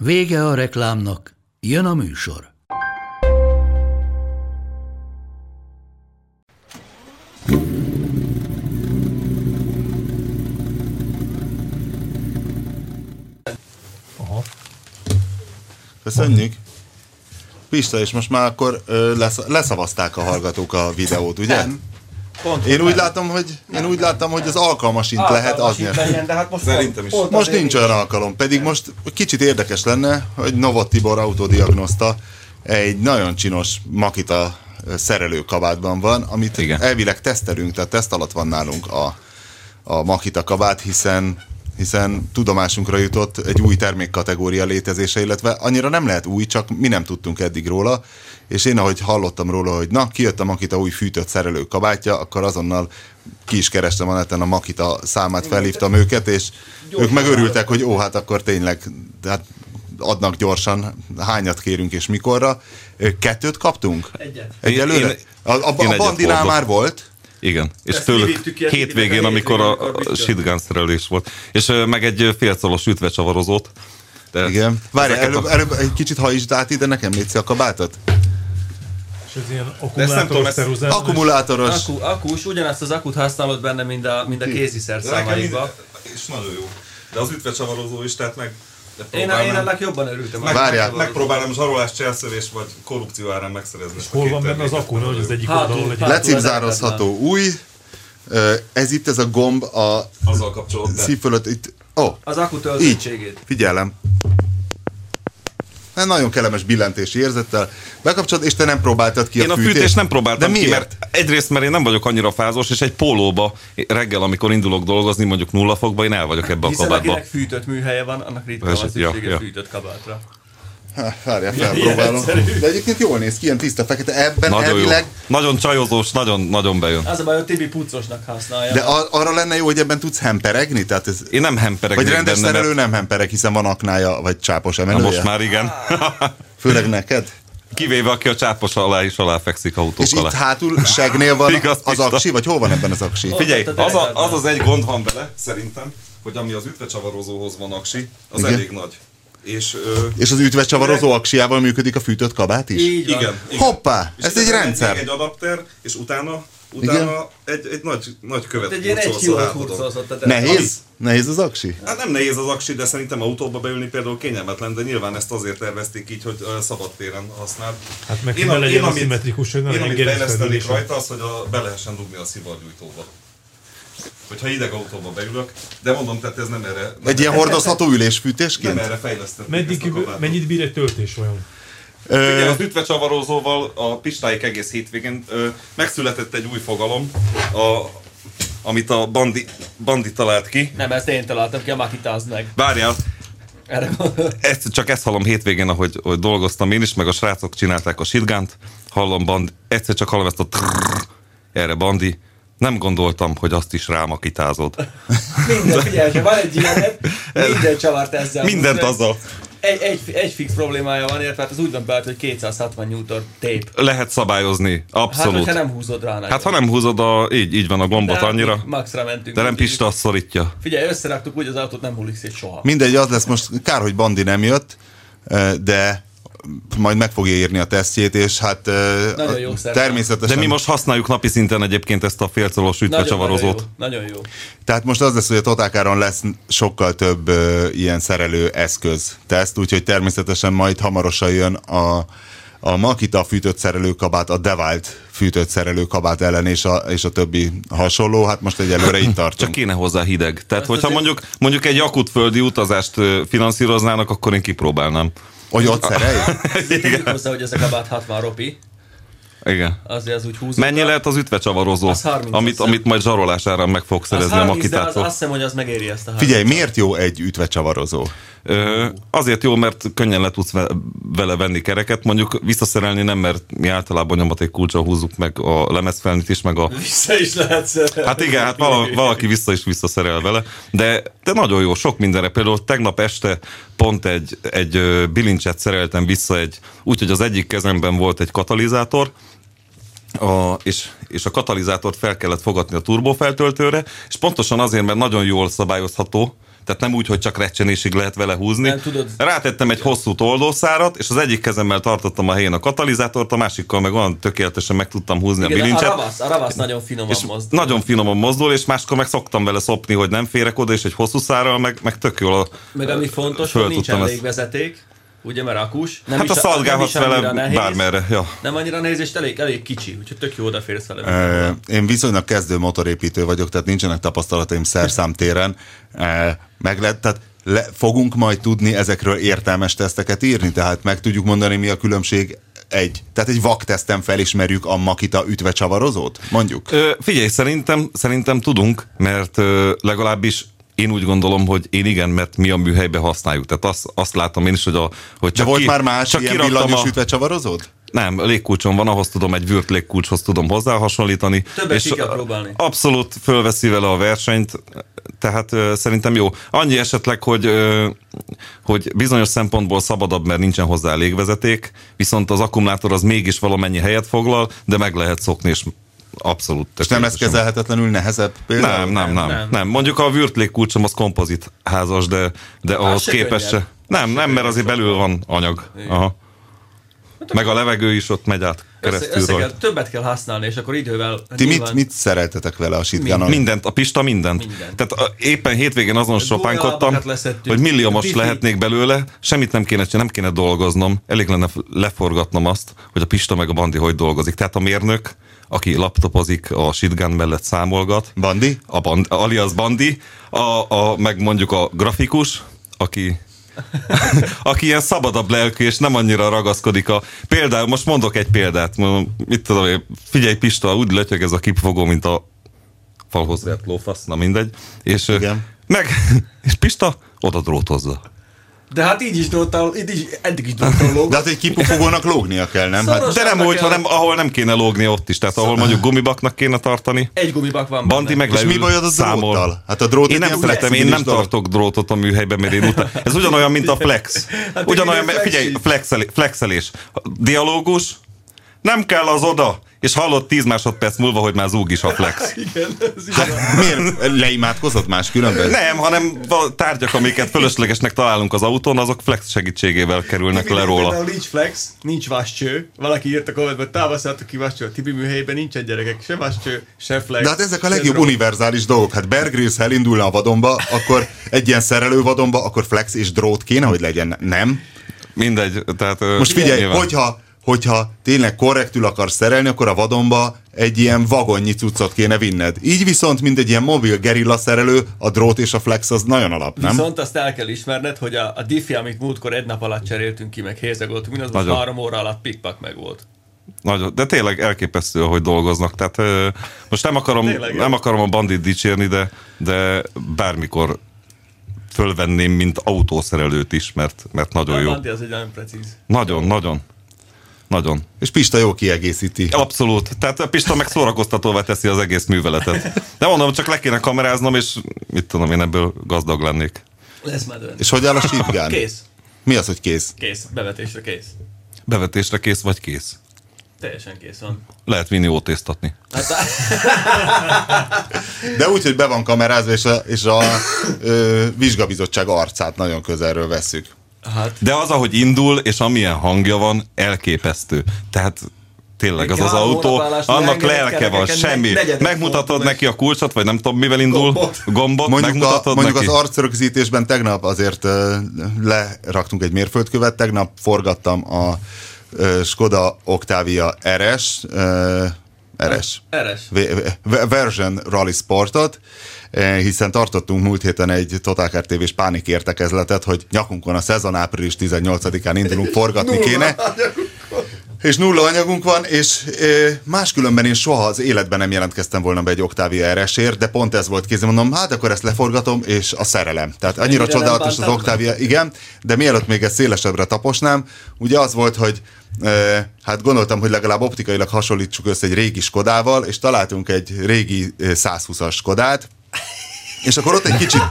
Vége a reklámnak, jön a műsor. Köszönjük. Pista, és most már akkor ö, lesz, leszavazták a hallgatók a videót, ugye? Nem. Pont, Én úgy látom, hogy én úgy láttam, hogy az alkalmasint lehet az nyer. legyen, de hát most Szerintem is. Pont Most nincs olyan alkalom, pedig most kicsit érdekes lenne, hogy Novot Tibor autodiagnoszta egy nagyon csinos Makita szerelő kabátban van, amit Igen. elvileg tesztelünk, tehát teszt alatt van nálunk a, a Makita kabát, hiszen hiszen tudomásunkra jutott egy új termékkategória létezése, illetve annyira nem lehet új, csak mi nem tudtunk eddig róla, és én ahogy hallottam róla, hogy na, kijött a Makita új fűtött szerelő kabátja, akkor azonnal ki is kerestem a neten a Makita számát, felhívtam őket, és ők meg örültek, hogy ó, hát akkor tényleg, hát adnak gyorsan, hányat kérünk és mikorra. Kettőt kaptunk? Egyet. Egyelőre? Én- A, a, én a egyet bandinál már volt? Igen, és Ezt tőlük hétvégén, amikor a, a shitgun szerelés volt. És meg egy félszalos ütvecsavarozót. De Igen. Várj, előbb, a- előbb egy kicsit hajtsd át ide nekem, légy a kabátot. És ez ilyen akkumulátoros ceruzával. Akkumulátoros. Akku, akkus, ugyanazt az akut használod benne, mint a, mint a kéziszer mind- És nagyon jó. De az ütvecsavarozó is, tehát meg Én, én ennek jobban örültem. meg, Várjál. meg, megpróbálom zsarolás, cselszövés vagy korrupció árán megszerezni. a Hol van benne az terméket. akku, hogy az egyik Hátul, oldalon egy hátul. Lecipzározható új. Ö, Ez itt ez a gomb a Azzal szív fölött. Itt. Oh, Az akku töltöttségét. Figyelem. Hát Nagyon kellemes billentési érzettel. Bekapcsolod, és te nem próbáltad ki Én a a fűtést. fűtést nem próbáltam De ki, miért? mert egyrészt, mert én nem vagyok annyira fázós, és egy pólóba reggel, amikor indulok dolgozni, mondjuk nulla fokba, én el vagyok ebbe a Hiszen kabátba. akinek fűtött műhelye van, annak ritkán van ja, szüksége ja. fűtött kabátra. Várjál, felpróbálom. De egyébként jól néz ki, ilyen tiszta fekete. Ebben Nagyon elvileg... jó. Nagyon csajozós, nagyon, nagyon bejön. Az a baj, hogy Tibi puccosnak használja. De a- arra lenne jó, hogy ebben tudsz hemperegni? Tehát ez... Én nem hemperek Vagy rendes benne, szerelő mert... nem hempereg, hiszen van aknája, vagy csápos Na emelője. most már igen. Főleg neked. Kivéve, aki a csápos alá is aláfekszik autók És itt alá. hátul segnél van Igaz, az aksi, vagy hol van ebben az aksi? Figyelj, az, a, az az egy gond van vele, szerintem, hogy ami az ütvecsavarozóhoz van aksi, az Igen. elég nagy. És ö, És az ütvecsavarozó aksiával működik a fűtött kabát is? Így van. igen, igen. Hoppá, És ez egy rendszer. Egy adapter, és utána, utána egy, egy nagy, nagy követ Egy ilyen egy hurcolsz a kilót hátadon. hurcolszott a Nehéz? Nehéz az aksi? Hát nem nehéz az aksi, de szerintem autóba beülni például kényelmetlen, de nyilván ezt azért tervezték így, hogy ö, szabad téren használ. Hát meg ne legyen aszimmetrikus, hogy ne én, amit fejlesztenék rajta, az, hogy a, be lehessen dugni a szivargyújtóba. Hogyha hideg autóba beülök, de mondom, tehát ez nem erre, nem, Egy ilyen hordozható nem ülésfűtésként? erre fejlesztették Meddig, mennyit bír egy töltés olyan? Ö, az ütvecsavarozóval a Pistáik egész hétvégén ö, megszületett egy új fogalom, a, amit a bandi, bandi talált ki. Nem, ezt én találtam ki, a Makitázd meg. Várjál, Erre ezt, csak ezt hallom hétvégén, ahogy, ahogy dolgoztam én is, meg a srácok csinálták a shitgunt, hallom bandi, egyszer csak hallom ezt a trrrr, erre bandi, nem gondoltam, hogy azt is rám akitázod. minden, figyelj, ha van egy ilyen, minden csavart ezzel. Mindent azzal. Egy, egy, egy fix problémája van, érted? Hát az úgy van beállt, hogy 260 Newton tép. Lehet szabályozni, Hát, abszolút. hogyha nem húzod rá nagyon. Hát ha nem húzod, a, így, így van a gombot De hát annyira, Maxra mentünk. de nem. Pista azt szorítja. Figyelj, összeraktuk úgy az autót, nem hullik szét soha. mindegy, az lesz most, kár, hogy Bandi nem jött, ö, de majd meg fogja írni a tesztjét, és hát Nagyon jó természetesen. De mi most használjuk napi szinten egyébként ezt a félcolos Nagyon, nagyon, nagyon jó. Tehát most az lesz, hogy a Totálkáron lesz sokkal több ö, ilyen szerelő eszköz teszt, úgyhogy természetesen majd hamarosan jön a, a Makita fűtött szerelőkabát, a Devilt fűtött szerelőkabát ellen, és a, és a többi hasonló. Hát most egyelőre itt Csak tartunk. kéne hozzá hideg. Tehát, Azt hogyha azért- mondjuk, mondjuk egy akutföldi utazást ö, finanszíroznának, akkor én kipróbálnám. Hogy ott szerelj? Tegyük hozzá, hogy ez a kabát 60 ropi. Igen. Azért az úgy húzódva. Mennyi lehet az ütvecsavarozó, Az 30, amit, amit majd zsarolására meg fog Az szerezni a 30, de az, makitától? azt hiszem, hogy az megéri ezt a Figyelj, 30. miért jó egy ütvecsavarozó? Ö, azért jó, mert könnyen le tudsz ve- vele venni kereket, mondjuk visszaszerelni nem, mert mi általában nyomaték kulcsal húzzuk meg a lemezfelnit is, meg a... Vissza is lehet szerelni. Hát igen, hát vala, valaki vissza is visszaszerel vele, de, de nagyon jó, sok mindenre. Például tegnap este pont egy, egy bilincset szereltem vissza, egy, úgyhogy az egyik kezemben volt egy katalizátor, a, és, és a katalizátort fel kellett fogatni a turbófeltöltőre, és pontosan azért, mert nagyon jól szabályozható, tehát nem úgy, hogy csak recsenésig lehet vele húzni. Nem, tudod- Rátettem egy hosszú toldószárat, és az egyik kezemmel tartottam a helyén a katalizátort, a másikkal meg olyan tökéletesen meg tudtam húzni a Igen, a bilincset. ravasz, a ravasz nagyon finoman És mozdul. nagyon finoman mozdul, és máskor meg szoktam vele szopni, hogy nem férek oda, és egy hosszú szárral, meg, meg tök jól a, Meg ami fontos, hogy nincs ezt- elég vezeték, ugye, mert akus. Nem Hát is a szalgálhatsz vele nehéz. bármerre. Ja. Nem annyira nehéz, és elég, elég kicsi, úgyhogy tök jó odaférsz vele. Én viszonylag kezdő motorépítő vagyok, tehát nincsenek tapasztalataim szerszámtéren. Ö, Meg lehet, tehát le, fogunk majd tudni ezekről értelmes teszteket írni, tehát meg tudjuk mondani, mi a különbség egy, tehát egy vakteszten felismerjük a Makita ütvecsavarozót, mondjuk. Ö, figyelj, szerintem, szerintem tudunk, mert ö, legalábbis én úgy gondolom, hogy én igen, mert mi a műhelybe használjuk. Tehát azt, azt látom én is, hogy, a, hogy De csak volt ki, már más csak ilyen villanyos a, ütvecsavarozód? Nem, légkulcson van, ahhoz tudom, egy vűrt légkulcshoz tudom hozzá hasonlítani. Többet ki kell próbálni. Abszolút fölveszi vele a versenyt, tehát ö, szerintem jó. Annyi esetleg, hogy, ö, hogy bizonyos szempontból szabadabb, mert nincsen hozzá légvezeték, viszont az akkumulátor az mégis valamennyi helyet foglal, de meg lehet szokni, és abszolút. És nem lesz kezelhetetlenül nehezebb például? Nem, nem, nem, Nem, nem. Mondjuk a vűrt légkulcsom az kompozit házas, de, de ahhoz se képest se. Nem, nem, mert azért belül van anyag. Aha. Meg a levegő is ott megy át Össze, keresztül össze kell, rajta. többet kell használni, és akkor idővel... Ti mit, nyilván- mit szereltetek vele a sitkánon? Mindent, a Pista mindent. Mindent. Tehát a, éppen hétvégén azon sopánkodtam, hogy milliómos Wifi. lehetnék belőle, semmit nem kéne csinálni, nem kéne dolgoznom, elég lenne leforgatnom azt, hogy a Pista meg a Bandi hogy dolgozik. Tehát a mérnök, aki laptopozik, a shitgun mellett számolgat, Bandi? a band, alias Bandi, a, a, meg mondjuk a grafikus, aki aki ilyen szabadabb lelkű, és nem annyira ragaszkodik a... Például, most mondok egy példát, mit tudom én, figyelj Pista, úgy lötyög ez a kipfogó, mint a falhoz vert lófasz, na mindegy. És, Igen. meg, és Pista oda drótozza. De hát így is dróttal, így is, eddig is dróttal lóg. De hát egy kipufogónak lógnia kell, nem? Hát. De nem kell- hanem ahol nem kéne lógni ott is. Tehát ahol mondjuk gumibaknak kéne tartani. Egy gumibak van Bandi meg és mi bajod a számol. dróttal? Hát a drót Én nem szeretem, én nem tartok drótot a műhelyben, mert én utána... Ez ugyanolyan, mint a flex. Hát Ugyanolyan, figyelj, flexelés. Dialógus, nem kell az oda, és hallott 10 másodperc múlva, hogy már zúg is a flex. Igen, ez Hát miért? Leimádkozott más különben? Nem, hanem val- tárgyak, amiket fölöslegesnek találunk az autón, azok flex segítségével kerülnek le róla. Például nincs flex, nincs vascső. Valaki írt a kommentben, hogy támasztottak ki vascső. A Tibi műhelyben nincsen gyerekek, se vascső, se flex. De hát ezek a legjobb univerzális dolgok. Hát Bear Grylls, elindulna a vadonba, akkor egy ilyen szerelő vadonba, akkor flex és drót kéne, hogy legyen. Nem? Mindegy, tehát... Most figyelj, nyilván. hogyha, hogyha tényleg korrektül akarsz szerelni, akkor a vadonba egy ilyen vagonnyi cuccot kéne vinned. Így viszont, mint egy ilyen mobil gerilla szerelő, a drót és a flex az nagyon alap, nem? Viszont azt el kell ismerned, hogy a, a diffi, amit múltkor egy nap alatt cseréltünk ki, meg hézegoltunk, mindaz most három óra alatt pikpak meg volt. Nagyon, de tényleg elképesztő, hogy dolgoznak. Tehát ö, most nem akarom, Tényleg, nem akarom a bandit dicsérni, de, de bármikor fölvenném, mint autószerelőt is, mert, mert nagyon A jó. Bandi az egy nagyon precíz. Nagyon, nagyon. Nagyon. És Pista jó kiegészíti. Abszolút. Tehát a Pista meg szórakoztatóvá teszi az egész műveletet. De mondom, csak le kéne kameráznom, és mit tudom, én ebből gazdag lennék. Lesz már dönt. És hogy áll a shotgun? Kész. Mi az, hogy kész? Kész. Bevetésre kész. Bevetésre kész vagy kész. Teljesen kész van. Lehet vinni ótésztatni. Hát, De úgy, hogy be van kamerázva, és a, és a ö, vizsgabizottság arcát nagyon közelről veszük. Hát De az, ahogy indul, és amilyen hangja van, elképesztő. Tehát tényleg az az autó, annak lelke van, semmi. Megmutatod neki a kulcsot, vagy nem tudom, mivel indul, Gombot. gombot, Mondjuk, a, megmutatod mondjuk neki. az arcrögzítésben tegnap azért ö, leraktunk egy mérföldkövet, tegnap forgattam a Skoda Octavia RS, ö, RS, Eres. V- v- Version Rally Sportot, hiszen tartottunk múlt héten egy Total Car TV-s pánik értekezletet, hogy nyakunkon a szezon április 18-án indulunk, forgatni kéne. és nulla anyagunk van, és e, máskülönben én soha az életben nem jelentkeztem volna be egy Octavia RS-ért, de pont ez volt kézem, mondom, hát akkor ezt leforgatom, és a szerelem. Tehát annyira Ennyire csodálatos az Octavia, igen, de mielőtt még ezt szélesebbre taposnám, ugye az volt, hogy e, hát gondoltam, hogy legalább optikailag hasonlítsuk össze egy régi Skodával, és találtunk egy régi e, 120-as Skodát, és akkor ott egy kicsit,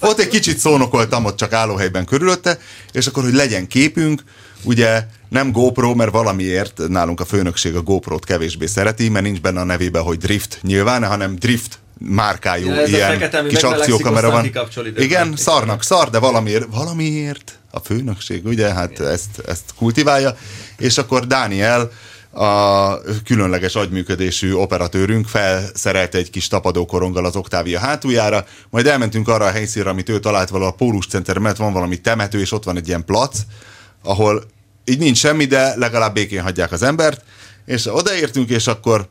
ott egy kicsit szónokoltam ott csak állóhelyben körülötte, és akkor, hogy legyen képünk, ugye nem GoPro, mert valamiért nálunk a főnökség a GoPro-t kevésbé szereti, mert nincs benne a nevében, hogy Drift nyilván, hanem Drift márkájú Ja, ilyen fekete, kis akciókamera van. Igen, szarnak szar, de valamiért, valamiért a főnökség, ugye, hát ezt, ezt kultiválja, és akkor Dániel a különleges agyműködésű operatőrünk felszerelte egy kis tapadókoronggal az Octavia hátuljára, majd elmentünk arra a helyszínre, amit ő talált valahol a Pólus Center, mert van valami temető, és ott van egy ilyen plac, ahol így nincs semmi, de legalább békén hagyják az embert, és odaértünk, és akkor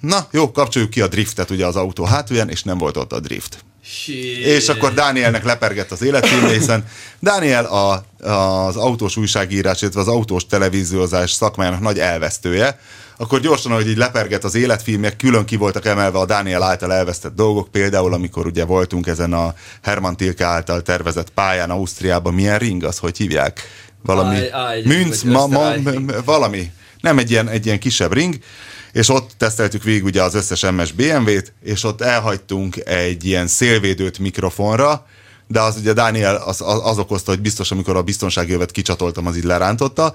na jó, kapcsoljuk ki a driftet ugye az autó hátulján, és nem volt ott a drift. Shit. És akkor Dánielnek lepergett az életfilmje, hiszen Dániel a, az autós újságírás, illetve az autós televíziózás szakmájának nagy elvesztője, akkor gyorsan, hogy így lepergett az életfilmek, külön ki voltak emelve a Dániel által elvesztett dolgok, például amikor ugye voltunk ezen a Hermann Tilke által tervezett pályán Ausztriában, milyen ring az, hogy hívják? Valami Münz, ma, ma, valami. Nem egy ilyen, egy ilyen kisebb ring, és ott teszteltük végig ugye az összes MS BMW-t, és ott elhagytunk egy ilyen szélvédőt mikrofonra, de az ugye Dániel az, az, az okozta, hogy biztos, amikor a biztonsági övet kicsatoltam, az így lerántotta.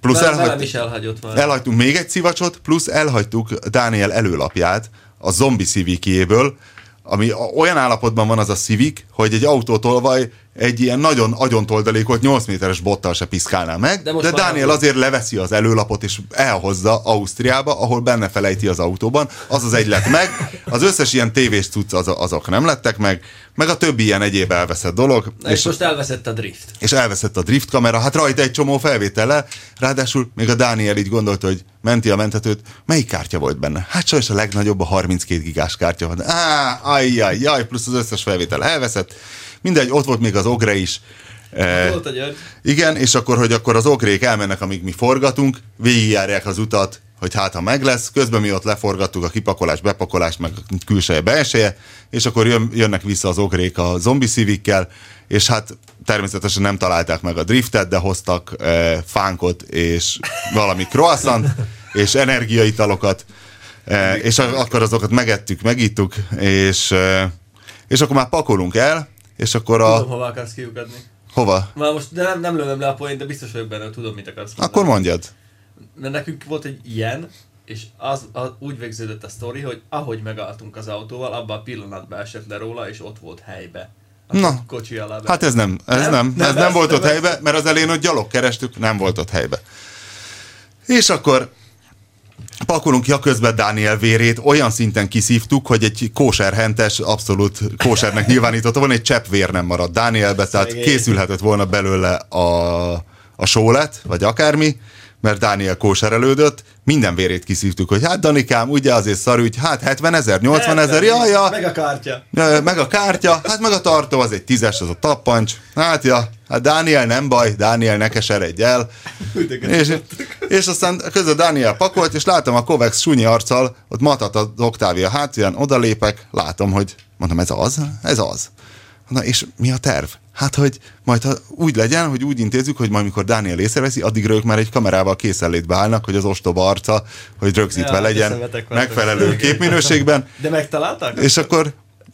Plusz velem elhagytuk, is elhagyott már. elhagytunk még egy szivacsot, plusz elhagytuk Dániel előlapját a zombi Civic-jéből, ami olyan állapotban van az a Civic, hogy egy autótolvaj egy ilyen nagyon agyontoldékolt 8 méteres bottal se piszkálná meg, De de, Dániel nem. azért leveszi az előlapot és elhozza Ausztriába, ahol benne felejti az autóban, az az egy lett meg, az összes ilyen tévés cucc az, azok nem lettek meg, meg a többi ilyen egyéb elveszett dolog. Na, és most elveszett a drift. és elveszett a drift kamera, hát rajta egy csomó felvétele, ráadásul még a Dániel így gondolta, hogy menti a mentetőt, melyik kártya volt benne? Hát sajnos a legnagyobb, a 32 gigás kártya van. Á, ajjaj, jaj, plusz az összes felvétel elveszett. Mindegy, ott volt még az ogre is. Eh, Volt György. igen, és akkor, hogy akkor az ogrék elmennek, amíg mi forgatunk, végigjárják az utat, hogy hát ha meg lesz, közben mi ott leforgattuk a kipakolás, bepakolás, meg külseje, belseje, és akkor jön, jönnek vissza az ogrék a zombi szívikkel, és hát természetesen nem találták meg a driftet, de hoztak e, fánkot és valami croissant, és energiaitalokat, e, és akkor azokat megettük, megittuk, és, e, és akkor már pakolunk el, és akkor a... Tudom, hova akarsz kiukadni. Hova? Már most de nem, nem lövöm le a point, de biztos vagyok benne, hogy tudom, mit akarsz mondani. Akkor mondjad. Mert nekünk volt egy ilyen, és az, az úgy végződött a sztori, hogy ahogy megálltunk az autóval, abban a pillanatban esett le róla, és ott volt helybe. Na. kocsi alá. Hát ez nem, ez nem, Nem? nem, ez nem volt nem ott ez. helybe, mert az elén ott gyalog kerestük, nem volt ott helybe. És akkor pakolunk ki a közben Dániel vérét, olyan szinten kiszívtuk, hogy egy kóserhentes, abszolút kósernek nyilvánította volna, egy csepp vér nem maradt Dánielbe, tehát készülhetett volna belőle a, a sólet, vagy akármi, mert Dániel kóserelődött, minden vérét kiszívtuk, hogy hát Danikám, ugye azért szarügy, hát 70 ezer, 80 ezer, ja, ja, Meg a kártya. Meg a kártya, hát meg a tartó, az egy tízes, az a tappancs. Hát ja, hát Dániel nem baj, Dániel ne keseredj el. És, és aztán közben Dániel pakolt, és látom a Kovacs sunyi arccal, ott matat az Octavia hátulján, odalépek, látom, hogy mondom, ez az, ez az. Na és mi a terv? Hát, hogy majd ha úgy legyen, hogy úgy intézzük, hogy majd mikor Dániel észreveszi, addigra ők már egy kamerával készenlétbe állnak, hogy az ostoba arca, hogy rögzítve Ja, legyen megfelelő képminőségben. De megtalálták? És akkor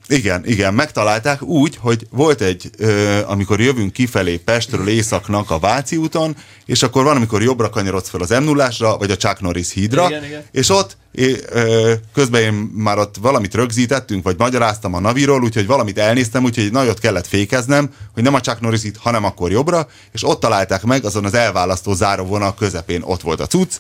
igen, igen, megtalálták úgy, hogy volt egy, ö, amikor jövünk kifelé Pestről északnak a Váci úton, és akkor van, amikor jobbra kanyarodsz fel az m 0 vagy a Chuck Norris hídra, Igen, igen. és ott é, ö, közben én már ott valamit rögzítettünk, vagy magyaráztam a Naviról, úgyhogy valamit elnéztem, úgyhogy nagyot kellett fékeznem, hogy nem a Chuck Norris híd, hanem akkor jobbra, és ott találták meg, azon az elválasztó záróvonal közepén ott volt a cucc,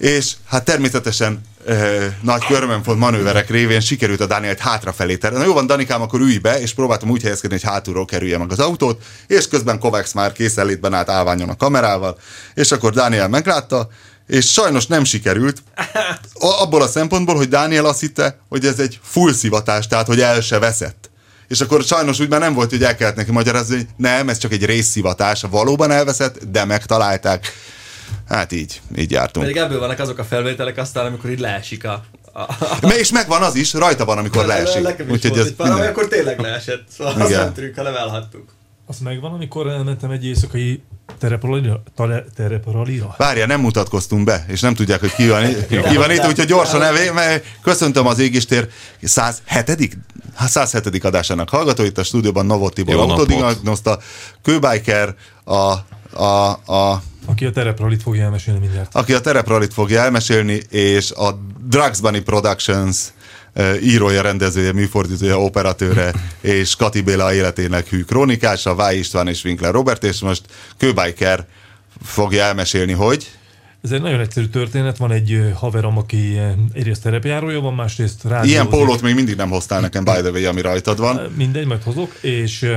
és hát természetesen ö, nagy körmönfont manőverek révén sikerült a Dánielt hátrafelé terelni. Na jó van, Danikám, akkor ülj be, és próbáltam úgy helyezkedni, hogy hátulról kerülje meg az autót, és közben Kovacs már készenlétben állt állványon a kamerával, és akkor Dániel meglátta, és sajnos nem sikerült, abból a szempontból, hogy Dániel azt hitte, hogy ez egy full szivatás, tehát hogy el se veszett. És akkor sajnos úgy már nem volt, hogy el kellett neki magyarázni, hogy nem, ez csak egy részszivatás, valóban elveszett, de megtalálták. Hát így, így jártunk. Pedig ebből vannak azok a felvételek aztán, amikor így leesik a... a, a És megvan az is, rajta van, amikor leesik. Nekem is Úgyhogy volt egy pár, minden... akkor tényleg leesett. Szóval az Igen. nem trükk, hanem elhagytuk. Az megvan, amikor elmentem egy éjszakai terepralira. Tale, terepralira. Várja, nem mutatkoztunk be, és nem tudják, hogy ki van, ki van itt, úgyhogy gyorsan evé, mert köszöntöm az Égistér 107. Hát 107. adásának hallgató, itt a stúdióban Novotibor Jó napot. autodiagnoszta, Kőbiker, a, a, a, Aki a terepralit fogja elmesélni mindjárt. aki a terepralit fogja elmesélni, és a Drugs Bunny Productions írója, rendezője, műfordítója, operatőre, és Kati Béla életének hű krónikása, Váj István és Winkler Robert, és most Kőbiker fogja elmesélni, hogy Ez egy nagyon egyszerű történet. Van egy haverom, aki egyrészt terepjárója van, másrészt rádiózik. ilyen pólót még mindig nem hoztál nekem, by the way, ami rajtad van. Mindegy, majd hozok, és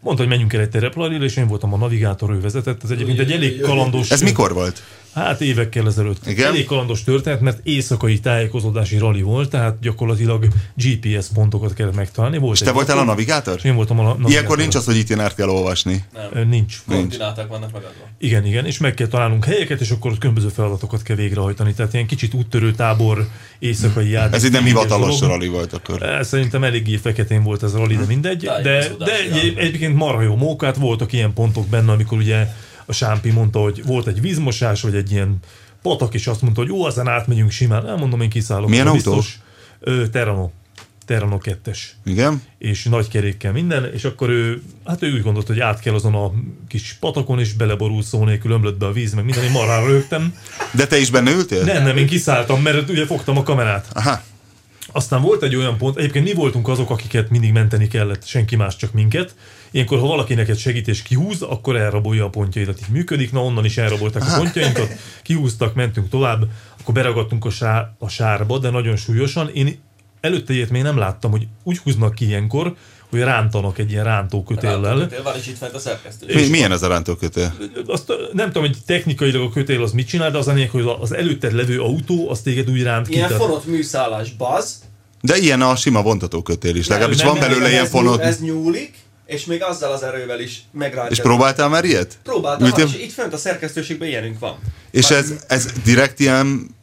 mondta, hogy menjünk el egy tereplarira, és én voltam a navigátor, ő vezetett. Ez egyébként egy elég kalandos... Ez mikor volt? Hát évekkel ezelőtt. Igen? Elég kalandos történet, mert éjszakai tájékozódási rali volt, tehát gyakorlatilag GPS pontokat kellett megtalálni. Volt És te voltál a navigátor? én voltam a navigátor. Ilyenkor nincs az, hogy itinárt kell olvasni. Ö, Nincs. Koordináták vannak megadva. Igen, igen, és meg kell találnunk helyeket, és akkor ott különböző feladatokat kell végrehajtani. Tehát ilyen kicsit úttörő tábor, éjszakai játék. Ez így nem hivatalos rali volt akkor. Szerintem eléggé feketén volt ez a rally, de mindegy. De, de egy, egyébként marha jó mókát, voltak ilyen pontok benne, amikor ugye a Sámpi mondta, hogy volt egy vízmosás, vagy egy ilyen patak, és azt mondta, hogy jó, azon átmegyünk simán. Elmondom, én kiszállok. Milyen autó? Biztos, ö, Terrano. Terrano 2-es Igen? és nagy kerékkel minden, és akkor ő, hát ő úgy gondolta, hogy át kell azon a kis patakon, és beleborul szó nélkül ömlött be a víz, meg minden, én marhára rögtem. De te is benne ültél? Nem, nem, én kiszálltam, mert ugye fogtam a kamerát. Aha. Aztán volt egy olyan pont, egyébként mi voltunk azok, akiket mindig menteni kellett, senki más, csak minket. Ilyenkor, ha valaki neked segít és kihúz, akkor elrabolja a pontjaidat. Így működik, na onnan is elrabolták a pontjainkat, kihúztak, mentünk tovább, akkor beragadtunk a, sár, a sárba, de nagyon súlyosan. Én előtte ilyet még nem láttam, hogy úgy húznak ki ilyenkor, hogy rántanak egy ilyen rántókötéllel. Rántó Van is itt fent a szerkesztő. Milyen ez a rántókötél? Azt nem tudom, hogy technikailag a kötél az mit csinál, de az a lényeg, hogy az előtted levő autó, az téged úgy ránt ki. Ilyen tehát- fonott műszállás baz. De ilyen a sima vontatókötél is. Legalábbis nem, van nem, belőle Ez ilyen fonott. Ez nyúlik, és még azzal az erővel is megrántja. És próbáltál már ilyet? Próbáltam, Ültél? és itt fönt a szerkesztőségben ilyenünk van. És ez, ez direkt ilyen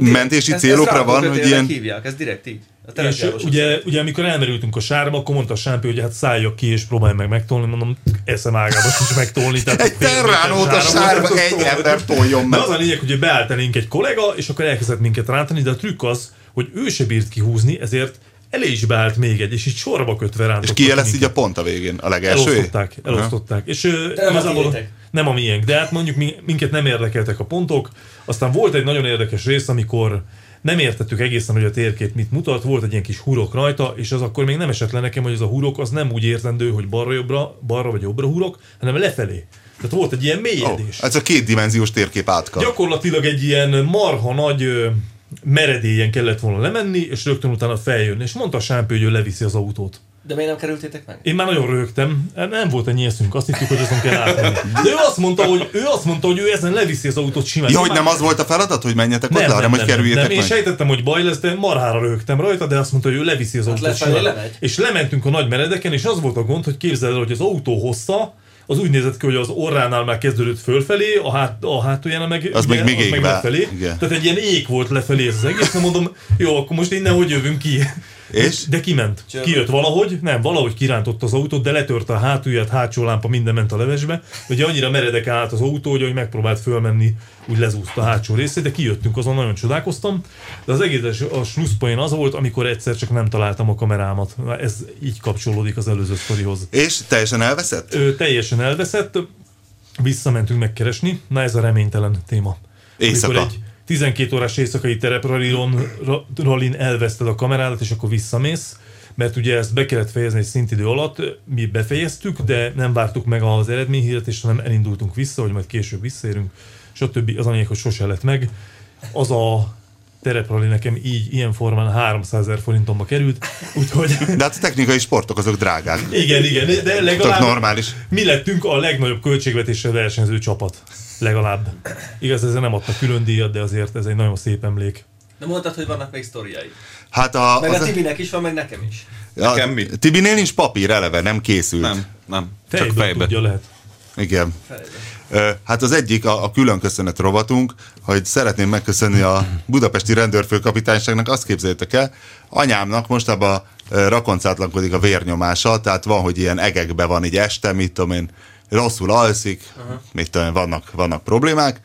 mentési Ezt- célokra ezt van, hogy ilyen... hívják, ez direkt így. A És ugye, ugye, amikor elmerültünk a sárba, akkor mondta a sámpi, hogy hát szálljak ki és próbálj meg megtolni. Mondom, eszem ágába sincs megtolni. Tehát Egy fél méter terránót a sárba egy tudod. ember toljon De meg. az a lényeg, hogy beállít elénk egy kollega, és akkor elkezdett minket rántani, de a trükk az, hogy ő se bírt kihúzni, ezért elé is beállt még egy, és így sorba kötve rántottak És ki lesz így a pont a végén? A legelső? Elosztották, elosztották. És ö, De nem a igazából tiétek. nem a miénk, de hát mondjuk mi, minket nem érdekeltek a pontok. Aztán volt egy nagyon érdekes rész, amikor nem értettük egészen, hogy a térkép mit mutat, volt egy ilyen kis hurok rajta, és az akkor még nem esett le nekem, hogy ez a hurok az nem úgy értendő, hogy balra-jobbra, balra vagy jobbra hurok, hanem lefelé. Tehát volt egy ilyen mélyedés. ez a kétdimenziós térkép átkap. Gyakorlatilag egy ilyen marha nagy meredélyen kellett volna lemenni, és rögtön utána feljönni. És mondta a sámpi, hogy ő leviszi az autót. De miért nem kerültétek meg? Én már nagyon rögtem, nem volt ennyi eszünk, azt hittük, hogy azon kell átmenni. De ő azt mondta, hogy ő, azt mondta, hogy ő ezen leviszi az autót simán. Ja, Én hogy nem az volt a feladat, hogy menjetek nem, oda, nem, hanem hogy nem, kerüljetek nem, Én meg? sejtettem, hogy baj lesz, de marhára rögtem rajta, de azt mondta, hogy ő leviszi az autót lefelé simán. lemegy. És lementünk a nagy meredeken, és az volt a gond, hogy képzeld el, hogy az autó hossza, az úgy nézett ki, hogy az orránál már kezdődött fölfelé, a, hát, a hátuljánál meg, Az ugye, még- még meg lefelé. Igen. Tehát egy ilyen ég volt lefelé ez az egész, nem mondom, jó, akkor most innen hogy jövünk ki? És? De kiment. Csörgött. Kijött valahogy, nem, valahogy kirántott az autót, de letörte a hátulját, hátsó lámpa, minden ment a levesbe. Ugye annyira meredek állt az autó, hogy ahogy megpróbált fölmenni, úgy lezúzta a hátsó részét, de kijöttünk, azon nagyon csodálkoztam. De az egész a slusszpoén az volt, amikor egyszer csak nem találtam a kamerámat. Ez így kapcsolódik az előző sztorihoz. És teljesen elveszett? Ő teljesen elveszett, visszamentünk megkeresni, na ez a reménytelen téma. Éjszaka. Amikor egy 12 órás éjszakai terepralin elveszted a kamerádat, és akkor visszamész, mert ugye ezt be kellett fejezni egy szintidő alatt, mi befejeztük, de nem vártuk meg az eredményhirdetést, hanem elindultunk vissza, hogy majd később visszaérünk, stb. Az a lényeg, hogy sose lett meg. Az a tereprali nekem így, ilyen formán 300 ezer forintomba került, úgyhogy De hát a technikai sportok azok drágák. igen, igen, de Tök legalább normális. mi lettünk a legnagyobb költségvetéssel versenyző csapat. Legalább. Igaz, ezzel nem adtak külön díjat, de azért ez egy nagyon szép emlék. De mondtad, hogy vannak még sztoriai. Hát a, Meg a Tibinek is van, meg nekem is. a, Nekem mi? Tibinél nincs papír eleve, nem készült. Nem, nem. Csak Fejből fejbe. tudja lehet. Igen. Felejtsd. Hát az egyik a, a külön köszönet rovatunk, hogy szeretném megköszönni a budapesti rendőrfőkapitányságnak, azt képzeljétek el, anyámnak mostában rakoncátlankodik a vérnyomása, tehát van, hogy ilyen egekbe van így este, mit tudom én, rosszul alszik, mit tudom én, vannak, vannak problémák,